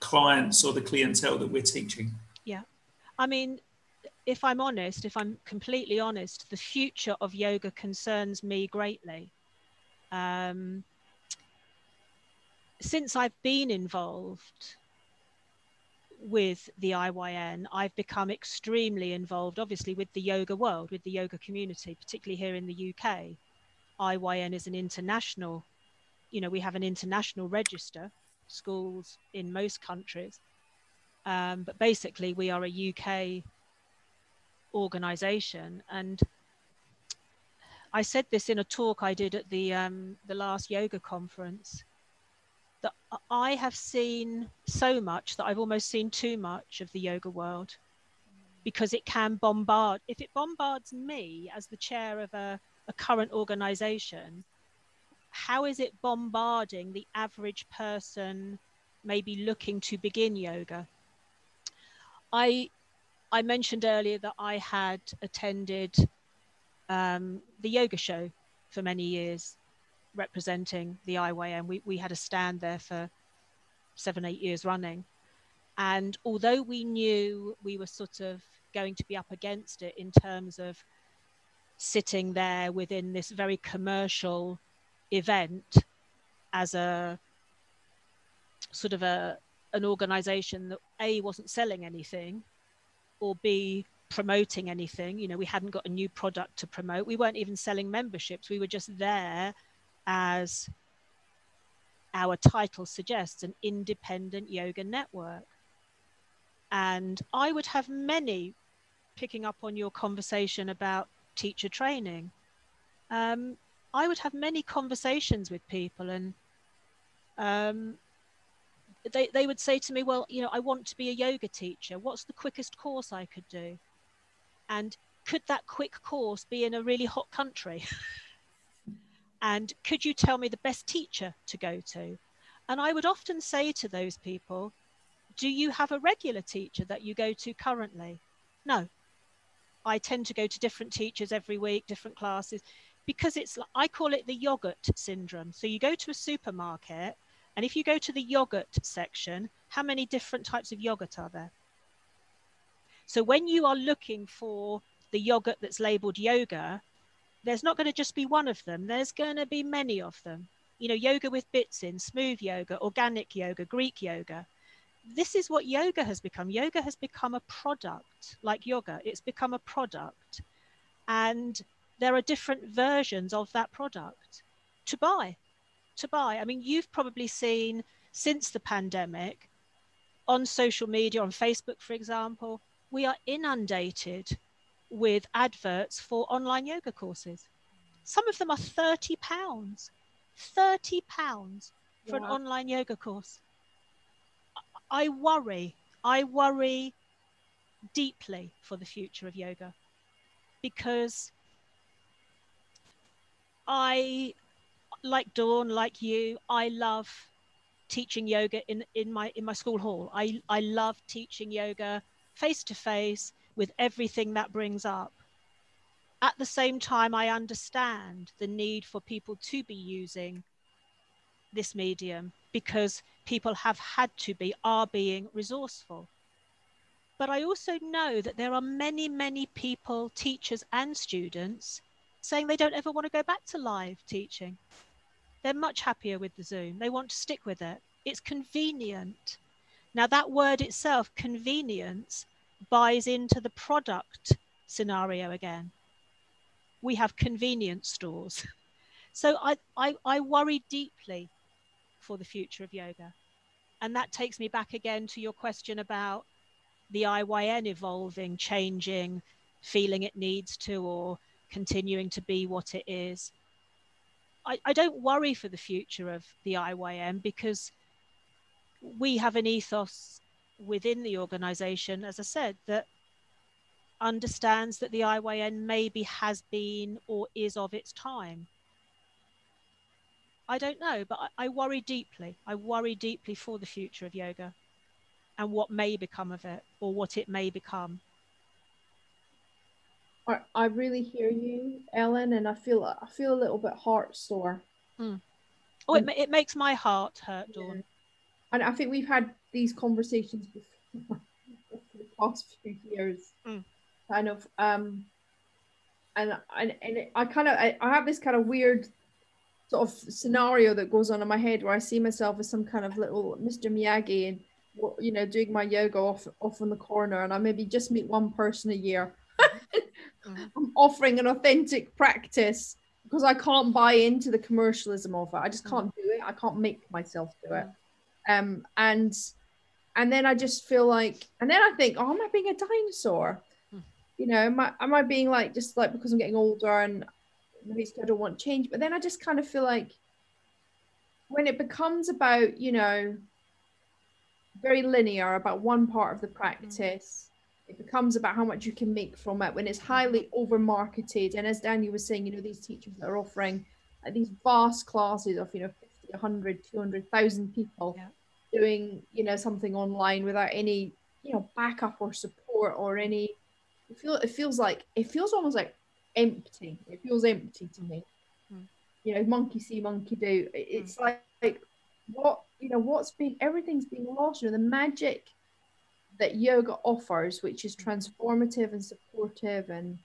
clients or the clientele that we're teaching. Yeah. I mean, if I'm honest, if I'm completely honest, the future of yoga concerns me greatly. Um, since I've been involved with the IYN, I've become extremely involved, obviously, with the yoga world, with the yoga community, particularly here in the UK. IYN is an international, you know, we have an international register, schools in most countries. Um, but basically, we are a UK organization. And I said this in a talk I did at the, um, the last yoga conference that I have seen so much that I've almost seen too much of the yoga world because it can bombard. If it bombards me as the chair of a, a current organization, how is it bombarding the average person maybe looking to begin yoga? I I mentioned earlier that I had attended um, the yoga show for many years representing the IYN. We, we had a stand there for seven, eight years running. And although we knew we were sort of going to be up against it in terms of sitting there within this very commercial event as a sort of a an organization that a wasn't selling anything or b promoting anything you know we hadn't got a new product to promote. We weren't even selling memberships. We were just there as our title suggests, an independent yoga network. And I would have many, picking up on your conversation about teacher training, um, I would have many conversations with people and um, they, they would say to me, well, you know, I want to be a yoga teacher. What's the quickest course I could do? And could that quick course be in a really hot country? <laughs> and could you tell me the best teacher to go to? And I would often say to those people, do you have a regular teacher that you go to currently? No. I tend to go to different teachers every week, different classes, because it's, I call it the yogurt syndrome. So you go to a supermarket, and if you go to the yogurt section, how many different types of yogurt are there? So when you are looking for the yogurt that's labeled yoga, there's not going to just be one of them. There's going to be many of them. You know, yoga with bits in, smooth yoga, organic yoga, Greek yoga. This is what yoga has become. Yoga has become a product, like yoga. It's become a product. And there are different versions of that product to buy. To buy. I mean, you've probably seen since the pandemic on social media, on Facebook, for example, we are inundated with adverts for online yoga courses. Some of them are 30 pounds. 30 pounds for an online yoga course. I worry, I worry deeply for the future of yoga because I, like Dawn, like you, I love teaching yoga in, in my in my school hall. I, I love teaching yoga face to face with everything that brings up. At the same time, I understand the need for people to be using this medium because people have had to be, are being resourceful. But I also know that there are many, many people, teachers and students, saying they don't ever want to go back to live teaching. They're much happier with the Zoom. They want to stick with it. It's convenient. Now, that word itself, convenience, buys into the product scenario again. We have convenience stores. <laughs> So I, I, I worry deeply for the future of yoga. And that takes me back again to your question about the IYN evolving, changing, feeling it needs to, or continuing to be what it is. I, I don't worry for the future of the IYN because we have an ethos within the organization, as I said, that understands that the IYN maybe has been or is of its time. I don't know, but I, I, worry deeply. I worry deeply for the future of yoga and what may become of it or what it may become. I, I really hear you, Ellen, and I feel I feel a little bit heart sore. Mm. Oh, it, it makes my heart hurt, Dawn. Yeah. And I think we've had these conversations before for the past few years, mm. kind of. Um, and and, and I kind of I, I have this kind of weird sort of scenario that goes on in my head where I see myself as some kind of little Mr. Miyagi and you know doing my yoga off off in the corner, and I maybe just meet one person a year Mm. I'm offering an authentic practice because I can't buy into the commercialism of it. I just can't do it. I can't make myself do it. Um, and and then I just feel like, and then I think, oh, am I being a dinosaur? Hmm. You know, am I am I being like just like because I'm getting older and maybe I don't want change? But then I just kind of feel like when it becomes about you know very linear about one part of the practice it becomes about how much you can make from it when it's highly over marketed and as daniel was saying you know these teachers that are offering uh, these vast classes of you know 50 100 200000 people yeah. doing you know something online without any you know backup or support or any it, feel, it feels like it feels almost like empty it feels empty to me mm. you know monkey see monkey do it's mm. like, like what you know what's being everything's being lost you know the magic that yoga offers, which is transformative and supportive and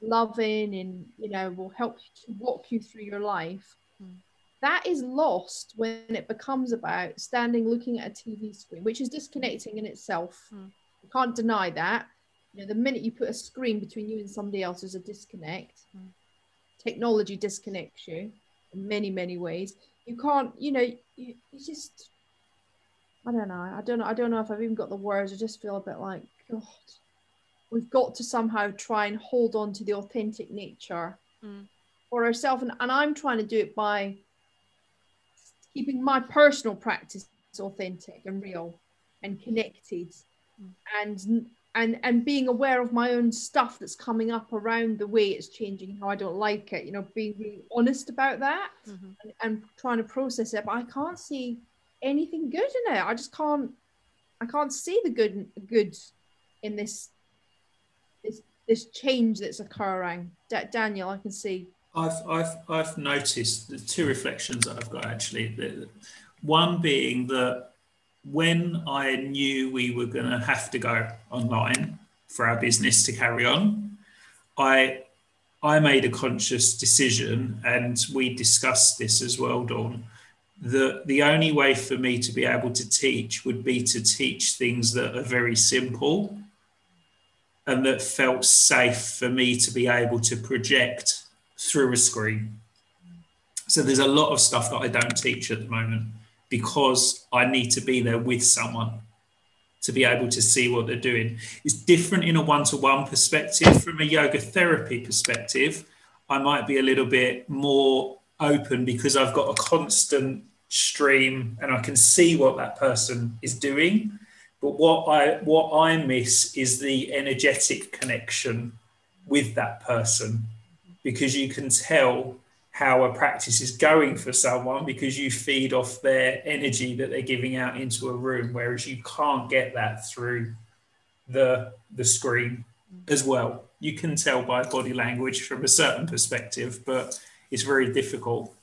loving and you know will help to walk you through your life mm. that is lost when it becomes about standing looking at a tv screen which is disconnecting in itself mm. you can't deny that you know the minute you put a screen between you and somebody else there's a disconnect mm. technology disconnects you in many many ways you can't you know you, you just I don't know. I don't know. I don't know if I've even got the words. I just feel a bit like, God, we've got to somehow try and hold on to the authentic nature mm. for ourselves. And, and I'm trying to do it by keeping my personal practice authentic and real and connected mm. and and and being aware of my own stuff that's coming up around the way it's changing how i don't like it you know being really honest about that mm-hmm. and, and trying to process it but i can't see anything good in it. I just can't. I can't see the good good in this this this change that's occurring. D- Daniel, I can see. I've I've I've noticed the two reflections that I've got actually. One being that when I knew we were going to have to go online for our business to carry on, I I made a conscious decision, and we discussed this as well, Dawn, the the only way for me to be able to teach would be to teach things that are very simple and that felt safe for me to be able to project through a screen. So there's a lot of stuff that I don't teach at the moment because I need to be there with someone to be able to see what they're doing. It's different in a one-to-one perspective. From a yoga therapy perspective, I might be a little bit more open because I've got a constant stream and I can see what that person is doing. But what I what I miss is the energetic connection with that person because you can tell how a practice is going for someone because you feed off their energy that they're giving out into a room whereas you can't get that through the the screen as well you can tell by body language from a certain perspective but is very difficult.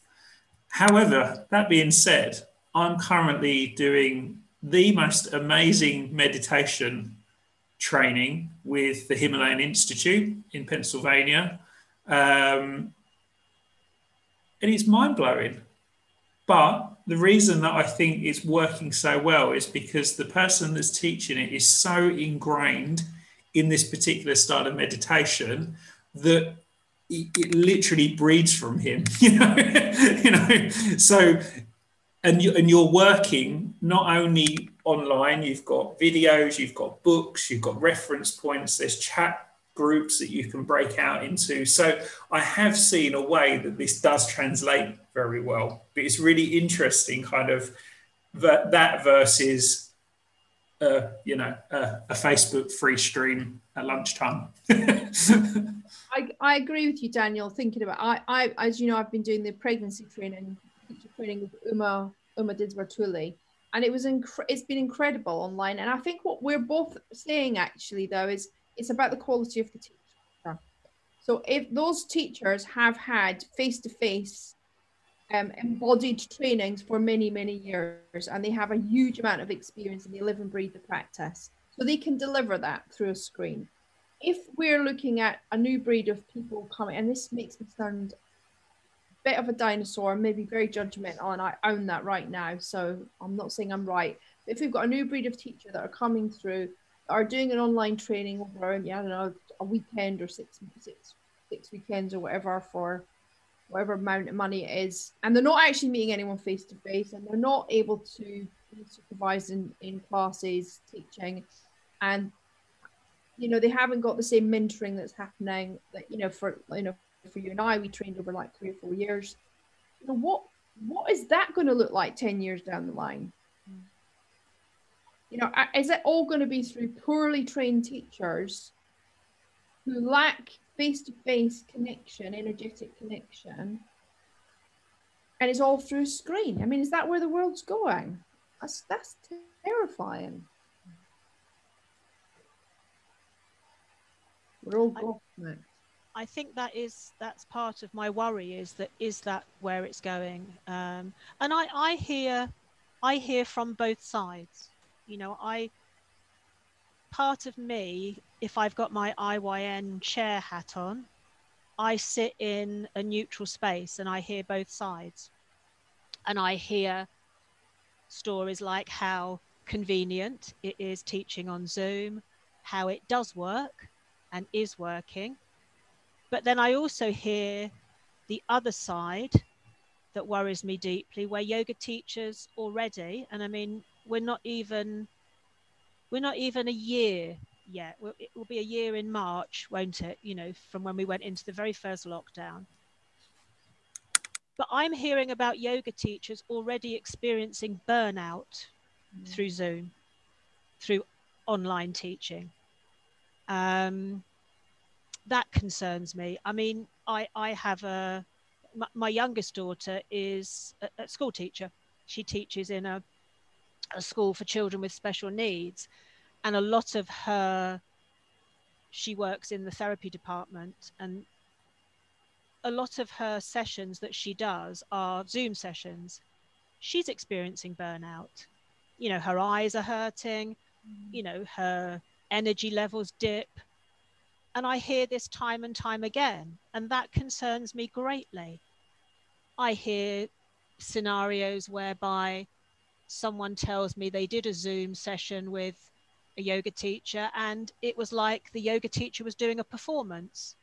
However, that being said, I'm currently doing the most amazing meditation training with the Himalayan Institute in Pennsylvania. Um, and it's mind blowing. But the reason that I think it's working so well is because the person that's teaching it is so ingrained in this particular style of meditation that it, literally breeds from him. <laughs> You know, you know. So, and you and you're working not only online. You've got videos, you've got books, you've got reference points. There's chat groups that you can break out into. So I have seen a way that this does translate very well. But it's really interesting, kind of that, that versus, uh, you know, uh, a Facebook free stream at lunchtime. <laughs> I, I agree with you, Daniel. Thinking about I, I as you know, I've been doing the pregnancy training, training with Uma Uma Dinsmore and it was incre- it's been incredible online. And I think what we're both saying actually though is it's about the quality of the teacher. So if those teachers have had face-to-face um, embodied trainings for many, many years, and they have a huge amount of experience and they live and breathe the practice, so they can deliver that through a screen. If we're looking at a new breed of people coming, and this makes me sound a bit of a dinosaur, maybe very judgmental, and I own that right now, so I'm not saying I'm right. But if we've got a new breed of teacher that are coming through are doing an online training over, yeah, I don't know, a weekend or six, six, six weekends or whatever for whatever amount of money it is, and they're not actually meeting anyone face to face, and they're not able to be supervised in, in classes, teaching, and you know they haven't got the same mentoring that's happening that you know for you know for you and I we trained over like three or four years. You know what what is that going to look like ten years down the line? you know, is it all going to be through poorly trained teachers who lack face-to-face connection, energetic connection, and it's all through screen? I mean, is that where the world's going? That's that's terrifying. We're all gobsmacked. I think that is that's part of my worry is that is that where it's going, um, and I I hear I hear from both sides. You know i part of me if i've got my iyn chair hat on i sit in a neutral space and i hear both sides. And i hear stories like how convenient it is teaching on zoom how it does work and is working but then i also hear the other side that worries me deeply where yoga teachers already and i mean we're not even we're not even a year yet. It will be a year in March, won't it? You know, from when we went into the very first lockdown. But I'm hearing about yoga teachers already experiencing burnout mm. through Zoom, through online teaching. Um, that concerns me. I mean, I, I have a, my, my youngest daughter is a, a school teacher. She teaches in a a school for children with special needs. And a lot of her she works in the therapy department. And a lot of her sessions that she does are zoom sessions. She's experiencing burnout. You know her eyes are hurting. You know her energy levels dip and i hear this time and time again and that concerns me greatly. I hear scenarios whereby someone tells me they did a Zoom session with a yoga teacher and it was like the yoga teacher was doing a performance.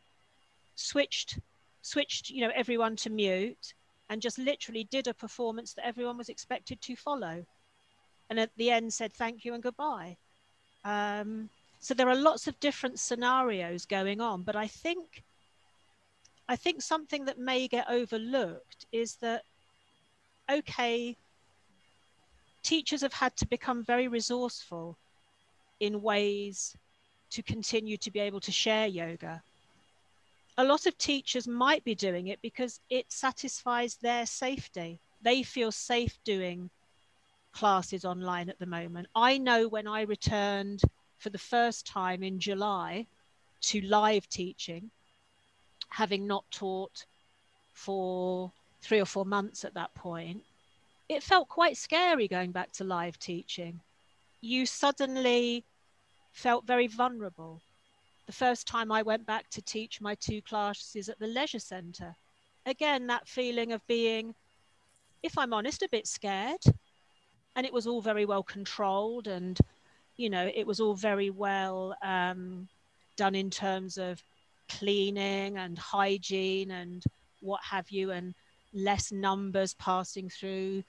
Switched switched you know everyone to mute and just literally did a performance that everyone was expected to follow. And at the end said thank you and goodbye um, so there are lots of different scenarios going on but i think i think something that may get overlooked is that okay teachers have had to become very resourceful in ways to continue to be able to share yoga. A lot of teachers might be doing it because it satisfies their safety. They feel safe doing classes online at the moment. I know when I returned for the first time in July to live teaching, having not taught for three or four months at that point, it felt quite scary going back to live teaching. You suddenly felt very vulnerable. The first time I went back to teach my two classes at the leisure centre, again, that feeling of being if I'm honest, a bit scared. And it was all very well controlled and, you know, it was all very well um, done in terms of cleaning and hygiene and what have you, and less numbers passing through.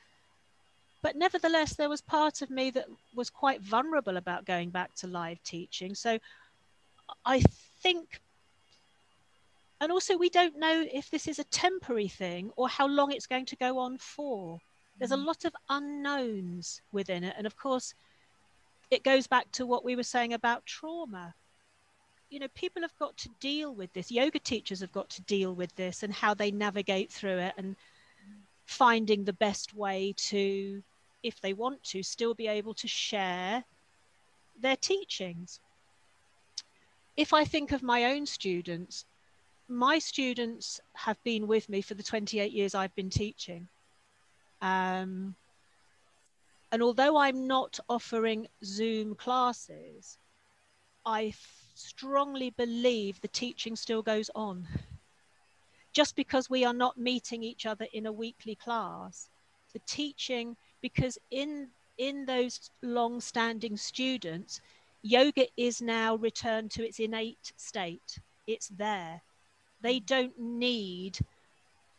But nevertheless, there was part of me that was quite vulnerable about going back to live teaching. So I think and also, we don't know if this is a temporary thing or how long it's going to go on for. There's a mm. lot of unknowns within it. And of course, it goes back to what we were saying about trauma. You know, people have got to deal with this. Yoga teachers have got to deal with this and how they navigate through it and finding the best way to, if they want to, still be able to share their teachings. If I think of my own students, my students have been with me for the 28 years I've been teaching. Um, and although I'm not offering Zoom classes, I strongly believe the teaching still goes on. Just because we are not meeting each other in a weekly class, the teaching, because in in those long-standing students, yoga is now returned to its innate state. It's there they don't need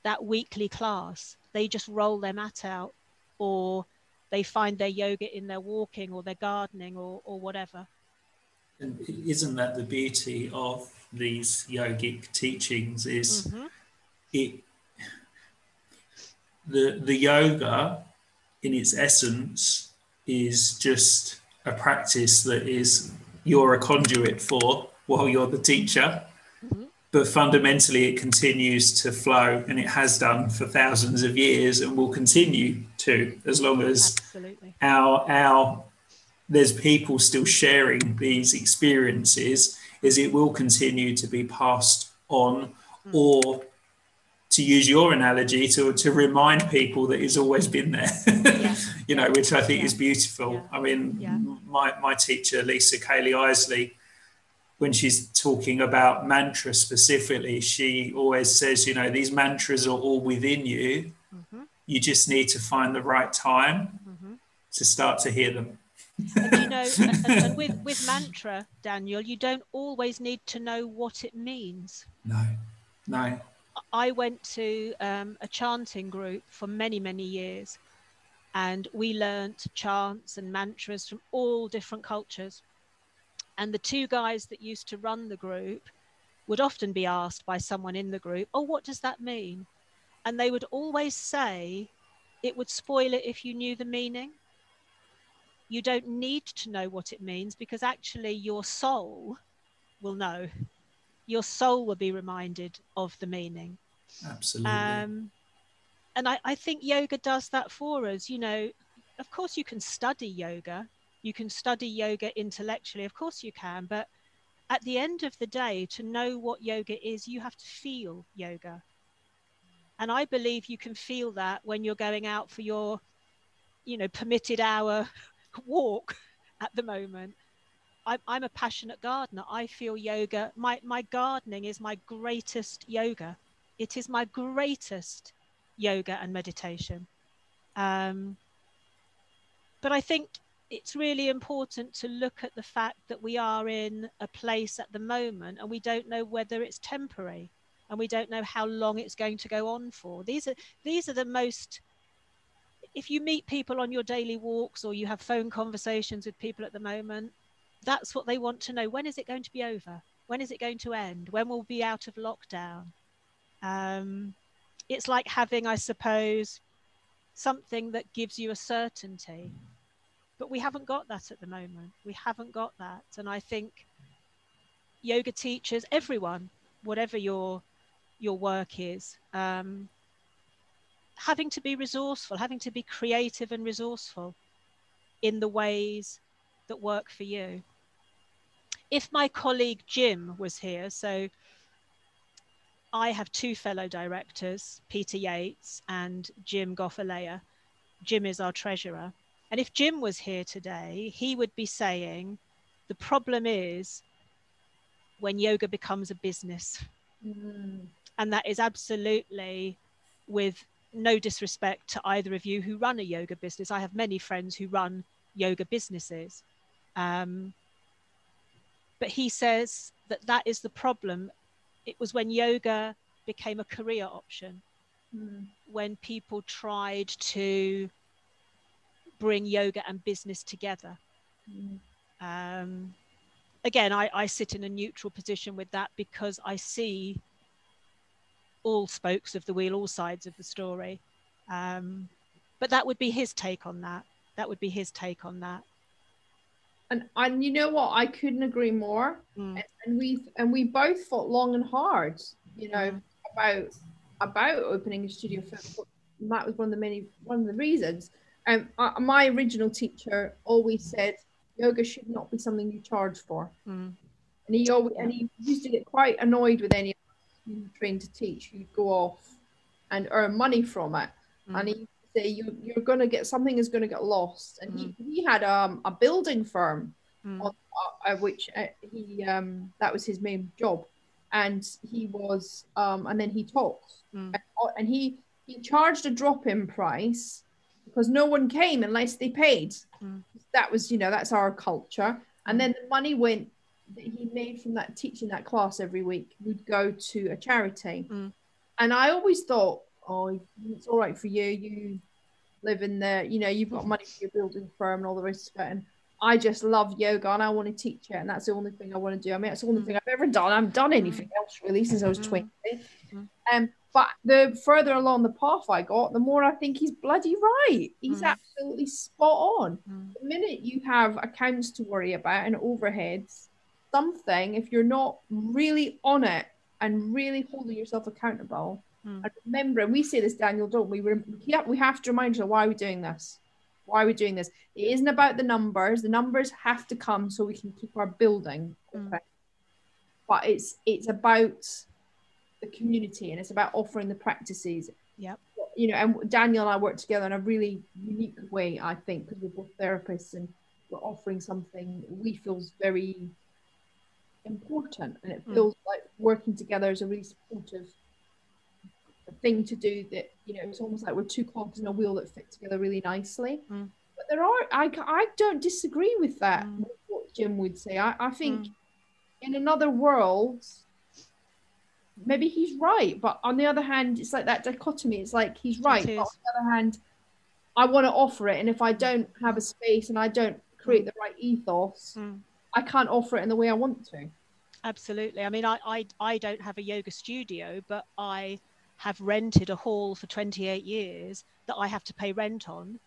that weekly class. They just roll their mat out or they find their yoga in their walking or their gardening or, or whatever. And isn't that the beauty of these yogic teachings is mm-hmm. it the the yoga in its essence is just a practice that is you're a conduit for while you're the teacher but fundamentally it continues to flow and it has done for thousands of years and will continue to as long as Absolutely. our our there's people still sharing these experiences is it will continue to be passed on mm. or to use your analogy to, to remind people that it's always been there yeah. <laughs> you know which i think yeah. is beautiful yeah. i mean my, my teacher lisa cayley isley when she's talking about mantra specifically, she always says, you know, these mantras are all within you. Mm-hmm. You just need to find the right time mm-hmm. to start to hear them. and you know, and, and with, <laughs> with mantra, Daniel, you don't always need to know what it means. No, no. I went to um, a chanting group for many, many years, and we learnt chants and mantras from all different cultures. And the two guys that used to run the group would often be asked by someone in the group, Oh, what does that mean? And they would always say, It would spoil it if you knew the meaning. You don't need to know what it means because actually your soul will know. Your soul will be reminded of the meaning. Absolutely. Um, and I, I think yoga does that for us. You know, of course, you can study yoga you can study yoga intellectually, of course you can, but at the end of the day, to know what yoga is, you have to feel yoga. And I believe you can feel that when you're going out for your, you know, permitted hour <laughs> walk at the moment. I'm, a passionate gardener. I feel yoga. My, my gardening is my greatest yoga. It is my greatest yoga and meditation. Um, but I think it's really important to look at the fact that we are in a place at the moment and we don't know whether it's temporary and we don't know how long it's going to go on for. These are these are the most if you meet people on your daily walks or you have phone conversations with people at the moment that's what they want to know. When is it going to be over? When is it going to end? When will we be out of lockdown? Um, it's like having i suppose something that gives you a certainty but we haven't got that at the moment. We haven't got that. And I think yoga teachers, everyone, whatever your your work is, um, having to be resourceful, having to be creative and resourceful in the ways that work for you. If my colleague Jim was here, so I have two fellow directors, Peter Yates and Jim Goffalea. Jim is our treasurer. And if Jim was here today, he would be saying the problem is when yoga becomes a business. Mm. And that is absolutely with no disrespect to either of you who run a yoga business. I have many friends who run yoga businesses. Um, but he says that that is the problem. It was when yoga became a career option, mm. when people tried to bring yoga and business together. Mm. Um, again, I, I sit in a neutral position with that because I see all spokes of the wheel, all sides of the story. Um, but that would be his take on that. That would be his take on that. And and you know what? I couldn't agree more. Mm. And, and we and we both fought long and hard, you know, mm. about about opening a studio. For, that was one of the many one of the reasons. Um, uh, my original teacher always said yoga should not be something you charge for. Mm. And he always and he used to get quite annoyed with any you trained to teach, you'd go off and earn money from it. Mm. And he say you you're going to get something is going to get lost. And mm. he, he had um, a building firm, mm. on, uh, uh, which uh, he um, that was his main job, and he was um, and then he talks, mm. and, uh, and he he charged a drop in price because no one came unless they paid. Mm. That was you know that's our culture. And mm. then the money went that he made from that teaching that class every week would go to a charity. Mm. And I always thought, oh, it's all right for you. You live in there, you know, you've got money for your building firm and all the rest of it. And I just love yoga and I want to teach it. And that's the only thing I want to do. I mean, that's the only mm. thing I've ever done. I haven't done anything mm. else really since I was mm. 20. Mm. Um, but the further along the path I got, the more I think he's bloody right. He's mm. absolutely spot on. Mm. The minute you have accounts to worry about and overheads, something, if you're not really on it and really holding yourself accountable, mm. and remembering, we say this, Daniel, don't we? We, we have to remind you why are we doing this? Why are we doing this? It isn't about the numbers. The numbers have to come so we can keep our building. Mm. But it's it's about the community and it's about offering the practices. Yep. You know, and Daniel and I work together in a really unique way, I think, because we're both therapists and we're offering something we feel is very important and it hmm. feels mm. like working together is a really supportive thing to do that you know it's almost like we're two cogs in a wheel that fit together really nicely mm. but there are I, I don't disagree with that mm. what jim would say i, I think hmm. in another world maybe he's right but on the other hand it's like that dichotomy it's like he's right but on the other hand i want to offer it and if i don't have a space and i don't create hmm. the right ethos I can't offer it in the way I want to. Absolutely. I mean, I, I, I don't have a yoga studio, but I have rented a hall for 28 years that I have to pay rent on.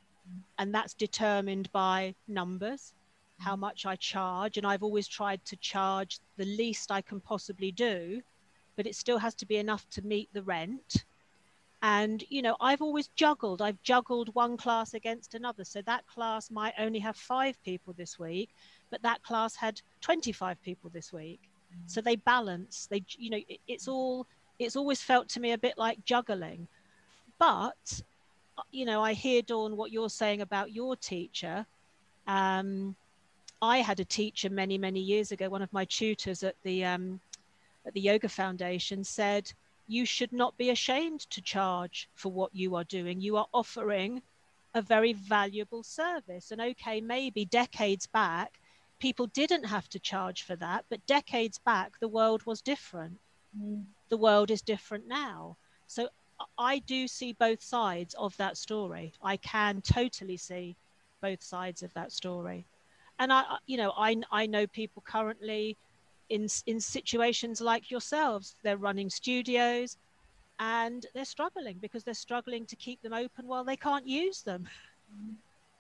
And that's determined by numbers, how much I charge. And I've always tried to charge the least I can possibly do, but it still has to be enough to meet the rent. And, you know, I've always juggled. I've juggled one class against another. So that class might only have five people this week, but that class had 25 people this week. Mm. So they balance. They, you know, it, it's all. It's always felt to me a bit like juggling, but you know, I hear Dawn what you're saying about your teacher. Um, I had a teacher many, many years ago. One of my tutors at the um, at the Yoga Foundation said, "You should not be ashamed to charge for what you are doing. You are offering a very valuable service." And okay, maybe decades back, people didn't have to charge for that. But decades back, the world was different. Mm. The world is different now. So I do see both sides of that story. I can totally see both sides of that story. And I, you know, I, I know people currently in, in situations like yourselves. They're running studios and they're struggling because they're struggling to keep them open while they can't use them. Mm.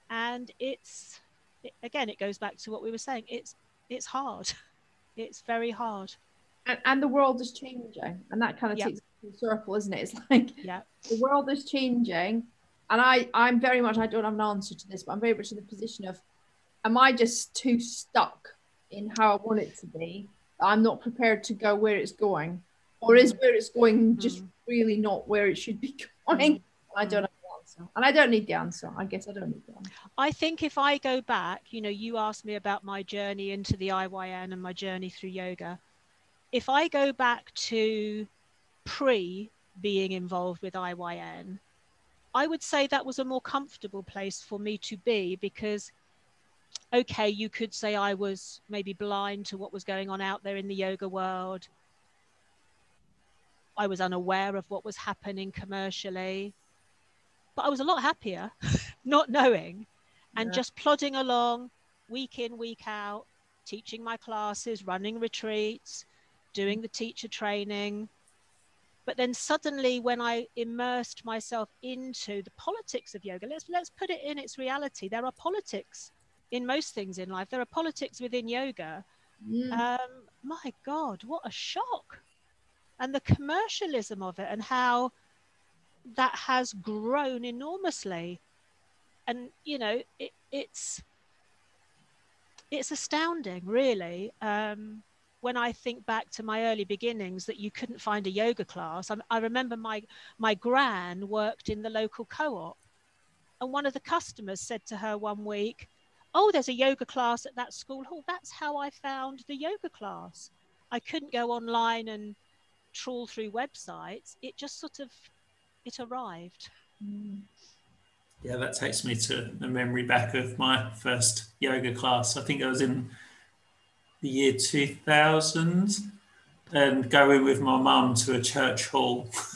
And it's, it, again, it goes back to what we were saying. It's it's hard. It's very hard. And, and the world is changing, and that kind of yep. takes a circle, isn't it? It's like yeah, the world is changing, and I I'm very much I don't have an answer to this, but I'm very much in the position of, am I just too stuck in how I want it to be? I'm not prepared to go where it's going, or is mm. where it's going just mm. really not where it should be <laughs> going? Mm. I don't know answer. And I don't need the answer. I guess I don't need the answer. I think if I go back, you know, you asked me about my journey into the IYN and my journey through yoga. If I go back to pre being involved with IYN, I would say that was a more comfortable place for me to be because, okay, you could say I was maybe blind to what was going on out there in the yoga world. I was unaware of what was happening commercially, but I was a lot happier <laughs> not knowing and yeah. just plodding along week in, week out, teaching my classes, running retreats, doing the teacher training, but then suddenly, when I immersed myself into the politics of yoga, let's let's put it in its reality. There are politics in most things in life. There are politics within yoga. Mm. Um, my God, what a shock! And the commercialism of it, and how that has grown enormously. And you know, it, it's it's astounding, really. Um, when I think back to my early beginnings that you couldn't find a yoga class, I, I remember my, my gran worked in the local co op. And one of the customers said to her one week, Oh, there's a yoga class at that school hall. That's how I found the yoga class. I couldn't go online and trawl through websites. It just sort of it arrived. Yeah, that takes me to the memory back of my first yoga class. I think I was in the year 2000 and going with my mum to a church hall <laughs>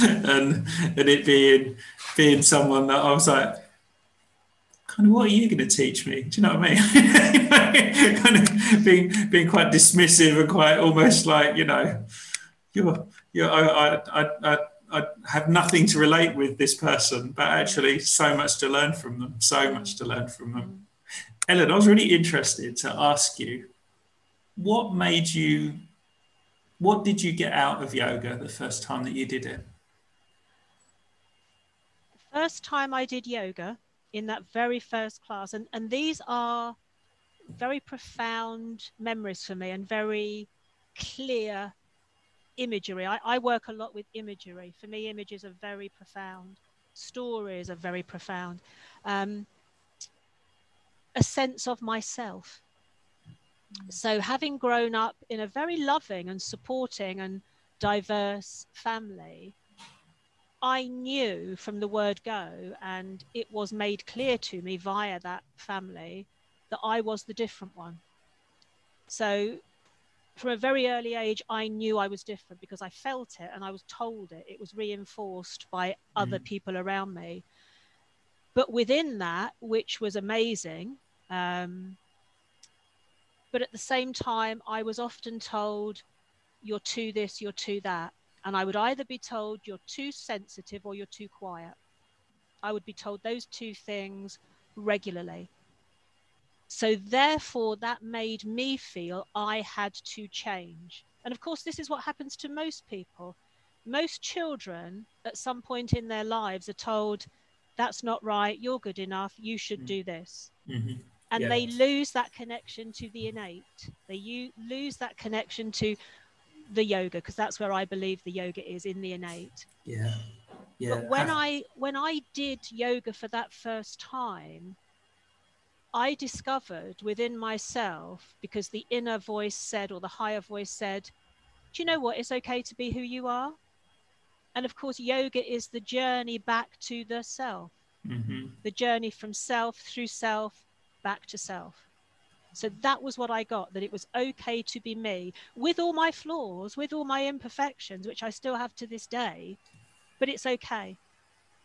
and and it being being someone that I was like kind of what are you going to teach me? Do you know what I mean? <laughs> Kind of being being quite dismissive and quite almost like you know you're you're I, I, I, I have nothing to relate with this person but actually so much to learn from them so much to learn from them. Ellen I was really interested to ask you what made you what did you get out of yoga the first time that you did it? First time i did yoga in that very first class. And and these are very profound memories for me and very clear imagery. I, I work a lot with imagery. For me images are very profound. Stories are very profound. Um, a sense of myself. So, having grown up in a very loving and supporting and diverse family, I knew from the word go, and it was made clear to me via that family that I was the different one. So, from a very early age, I knew I was different because I felt it and I was told it. It was reinforced by mm. other people around me. But within that, which was amazing, um, but at the same time, I was often told, you're too this, you're too that. And I would either be told you're too sensitive or you're too quiet. I would be told those two things regularly. So, therefore, that made me feel I had to change. And of course, this is what happens to most people. Most children, at some point in their lives, are told, That's not right, you're good enough, you should mm. do this. Mm-hmm and they lose that connection to the innate they u- lose that connection to the yoga because that's where i believe the yoga is in the innate. Yeah. Yeah but when i when i did yoga for that first time i discovered within myself because the inner voice said or the higher voice said do you know what? It's okay to be who you are. And of course yoga is the journey back to the self. Mm-hmm. the journey from self through self back to self. So that was what I got that it was okay to be me with all my flaws, with all my imperfections, which I still have to this day, but it's okay.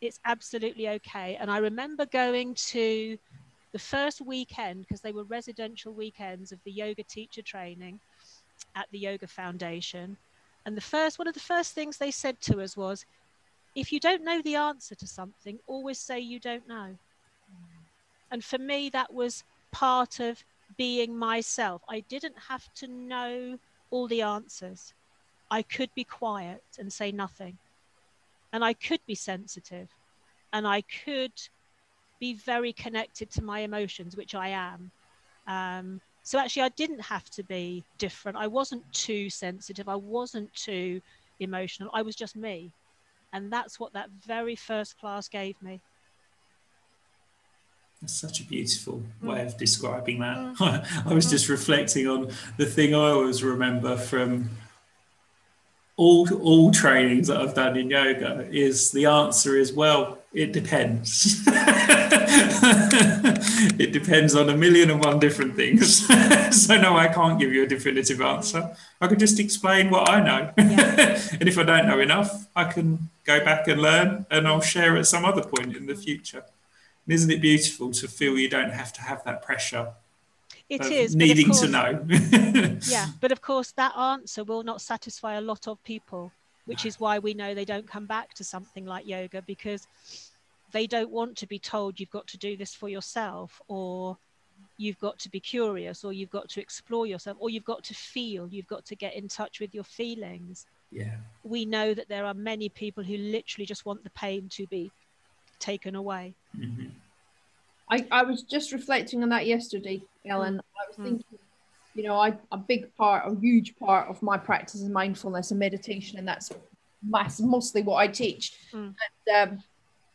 It's absolutely okay. And I remember going to the first weekend, because they were residential weekends of the yoga teacher training at the Yoga Foundation. And the first, one of the first things they said to us was, if you don't know the answer to something, always say you don't know. And for me, that was part of being myself. I didn't have to know all the answers. I could be quiet and say nothing. And I could be sensitive. And I could be very connected to my emotions, which I am. Um, so actually, I didn't have to be different. I wasn't too sensitive. I wasn't too emotional. I was just me. And that's what that very first class gave me. That's such a beautiful mm. way of describing that. Mm. <laughs> I was just reflecting on the thing I always remember from all all trainings that I've done in yoga is the answer is well, it depends. <laughs> it depends on a million and one different things. <laughs> so no, I can't give you a definitive answer. I can just explain what I know. Yeah. and if I don't know enough, I can go back and learn and I'll share at some other point in the future. And isn't it beautiful to feel you don't have to have that pressure it is needing course, to know. <laughs> yeah, but of course, that answer will not satisfy a lot of people, which is why we know they don't come back to something like yoga because they don't want to be told you've got to do this for yourself or you've got to be curious or you've got to explore yourself or you've got to feel you've got to get in touch with your feelings. Yeah. We know that there are many people who literally just want the pain to be taken away mm-hmm. I, I was just reflecting on that yesterday, Ellen. Mm. I was mm. thinking, you know, I a big part, a huge part of my practice is mindfulness and meditation, and that's mass, mostly what I teach. Mm. And um,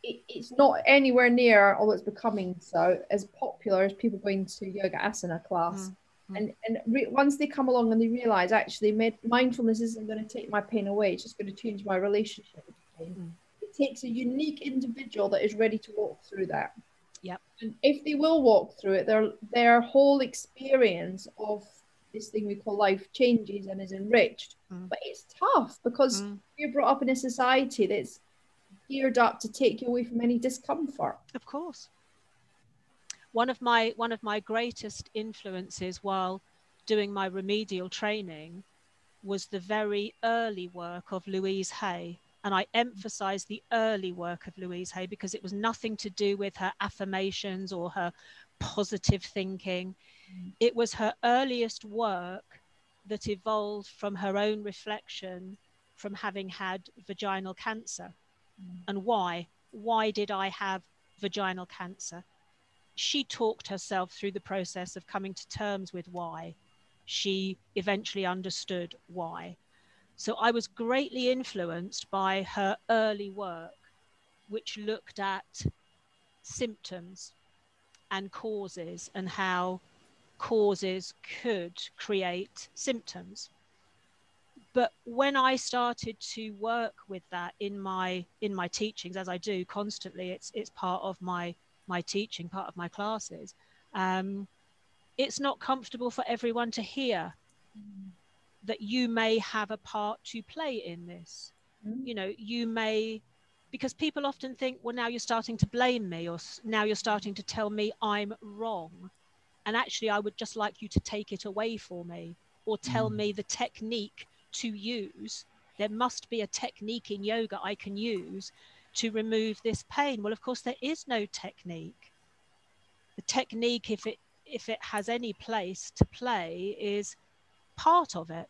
it, it's not anywhere near, although it's becoming so, as popular as people going to yoga asana class. Mm. Mm. And and re- once they come along and they realize actually med- mindfulness isn't going to take my pain away, it's just going to change my relationship with pain. Takes a unique individual that is ready to walk through that. Yep. And if they will walk through it, their their whole experience of this thing we call life changes and is enriched. Mm. But it's tough because Mm. you're brought up in a society that's geared up to take you away from any discomfort. Of course. One of my one of my greatest influences while doing my remedial training was the very early work of Louise Hay. And I emphasize the early work of Louise Hay because it was nothing to do with her affirmations or her positive thinking. Mm. It was her earliest work that evolved from her own reflection from having had vaginal cancer. Mm. And why? Why did I have vaginal cancer? She talked herself through the process of coming to terms with why. She eventually understood why. So I was greatly influenced by her early work, which looked at symptoms and causes and how causes could create symptoms. But when I started to work with that in my in my teachings, as I do constantly, it's it's part of my my teaching, part of my classes. Um, it's not comfortable for everyone to hear that you may have a part to play in this. Mm. You know, you may, because people often think, well, now you're starting to blame me, or now you're starting to tell me I'm wrong. And actually, I would just like you to take it away for me, or tell Mm. me the technique to use. There must be a technique in yoga I can use to remove this pain. Well, of course, there is no technique. The technique, if it if it has any place to play, is part of it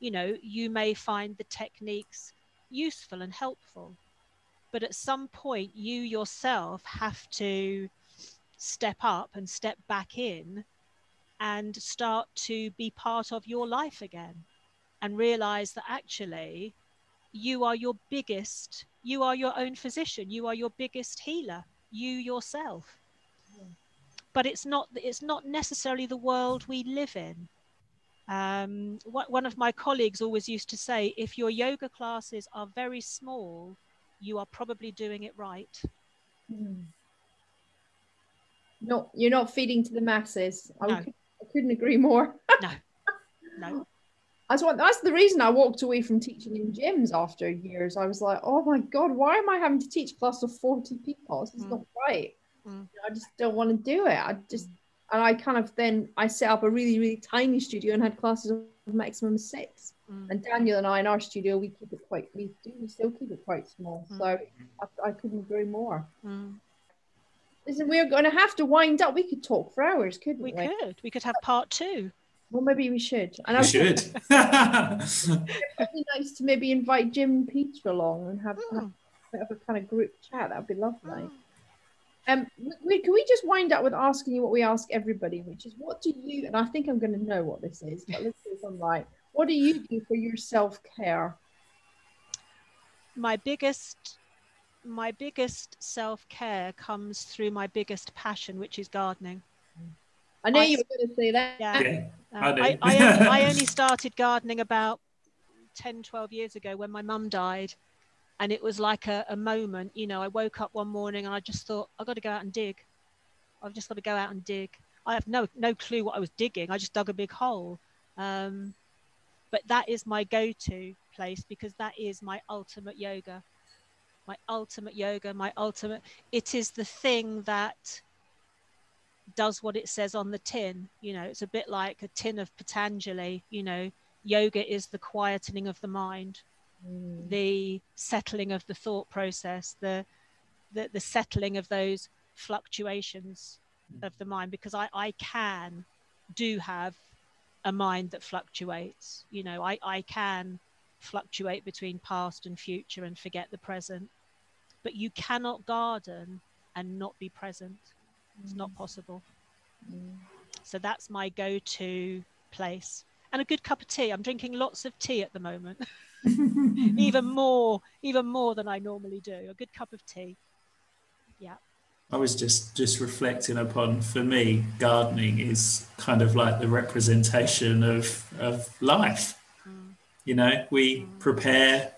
you know, you may find the techniques useful and helpful. But at some point, you yourself have to step up and step back in and start to be part of your life again and realize that actually you are your biggest, you are your own physician, you are your biggest healer, you yourself. But it's not, it's not necessarily the world we live in um, what, one of my colleagues always used to say if your yoga classes are very small, you are probably doing it right. Mm. No, you're not feeding to the masses. I, No. could, I couldn't agree more. <laughs> No, no. That's what. That's the reason I walked away from teaching in gyms after years. I was like, oh my god, why am I having to teach a class of forty people? This is Mm. not right. Mm. I just don't want to do it. I just and I kind of then I set up a really really tiny studio and had classes of maximum six. Mm. And Daniel and I in our studio we keep it quite we do we still keep it quite small. Mm. So I, I couldn't agree more. Mm. Listen, we're going to have to wind up. We could talk for hours, couldn't we? We could. We could have part two. Well, maybe we should. And I You was should. really <laughs> nice to maybe invite Jim and Peter along and have, have Mm. a bit of a kind of group chat. That would be lovely. Um, we, can we just wind up with asking you what we ask everybody, which is what do you? And I think I'm going to know what this is, but let's see if I'm right. What do you do for your self care? My biggest, my biggest self care comes through my biggest passion, which is gardening. I know I- you were going to say that. Yeah. yeah. Uh, I do. I, I, only, I <laughs> only started gardening about 10, 12 years ago when my mum died. And it was like a, a moment, you know, I woke up one morning and I just thought, I've got to go out and dig. I've just got to go out and dig. I have no no clue what I was digging. I just dug a big hole. Um, but that is my go-to place because that is my ultimate yoga. My ultimate yoga, my ultimate. It is the thing that does what it says on the tin. You know, it's a bit like a tin of Patanjali. You know, yoga is the quietening of the mind, mm. the settling of the thought process, the, the the settling of those fluctuations of the mind because I, I can do have a mind that fluctuates. You know, I, I can fluctuate between past and future and forget the present. But you cannot garden and not be present. It's not possible. Mm. So that's my go to place. And a good cup of tea. I'm drinking lots of tea at the moment. <laughs> even more, even more than I normally do. A good cup of tea. Yeah. I was just just reflecting upon for me, gardening is kind of like the representation of of life. Mm. You know, we mm. prepare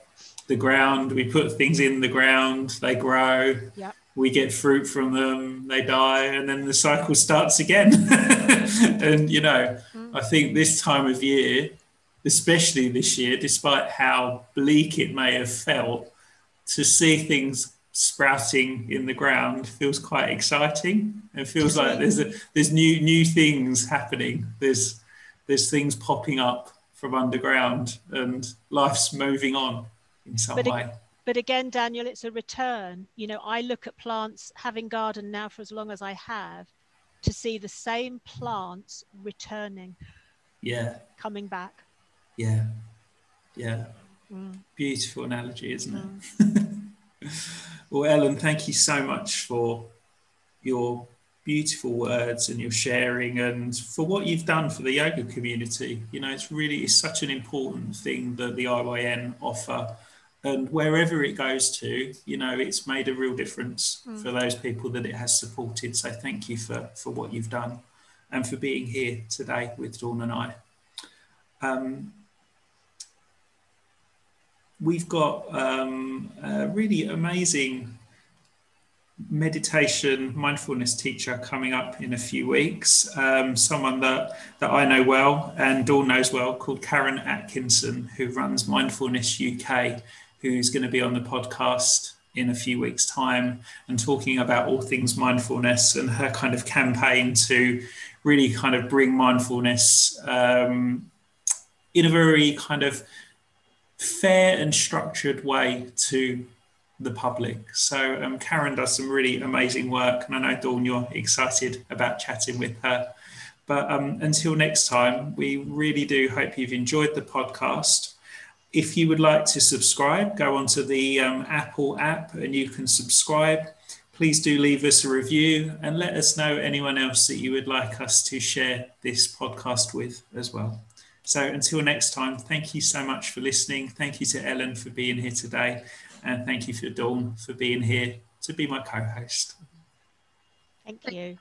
the ground, we put things in the ground, they grow. Yeah We get fruit from them, they die, and then the cycle starts again. <laughs> and you know, mm. I think this time of year, especially this year, despite how bleak it may have felt, to see things sprouting in the ground feels quite exciting. It feels like there's a, there's new new things happening. There's there's things popping up from underground, and life's moving on in some but way. It, but again, Daniel, it's a return. You know, I look at plants, having garden now for as long as I have, to see the same plants returning. Yeah. Coming back. Yeah. Yeah. Mm. Beautiful analogy, isn't it? Mm. <laughs> well, Ellen, thank you so much for your beautiful words and your sharing and for what you've done for the yoga community. You know, it's really it's such an important thing that the IYN offer. And wherever it goes to, you know, it's made a real difference mm. for those people that it has supported. So thank you for, for what you've done and for being here today with Dawn and I. Um, we've got um, a really amazing meditation mindfulness teacher coming up in a few weeks. Um, someone that that i know well and dawn knows well called karen atkinson who runs mindfulness uk who's going to be on the podcast in a few weeks time and talking about all things mindfulness and her kind of campaign to really kind of bring mindfulness um, in a very kind of fair and structured way to the public. So um, Karen does some really amazing work, and I know Dawn, you're excited about chatting with her. But um, until next time, we really do hope you've enjoyed the podcast. If you would like to subscribe, go onto the um, Apple app and you can subscribe. Please do leave us a review and let us know anyone else that you would like us to share this podcast with as well. So until next time, thank you so much for listening. Thank you to Ellen for being here today. And thank you for Dawn for being here to be my co host. Thank you.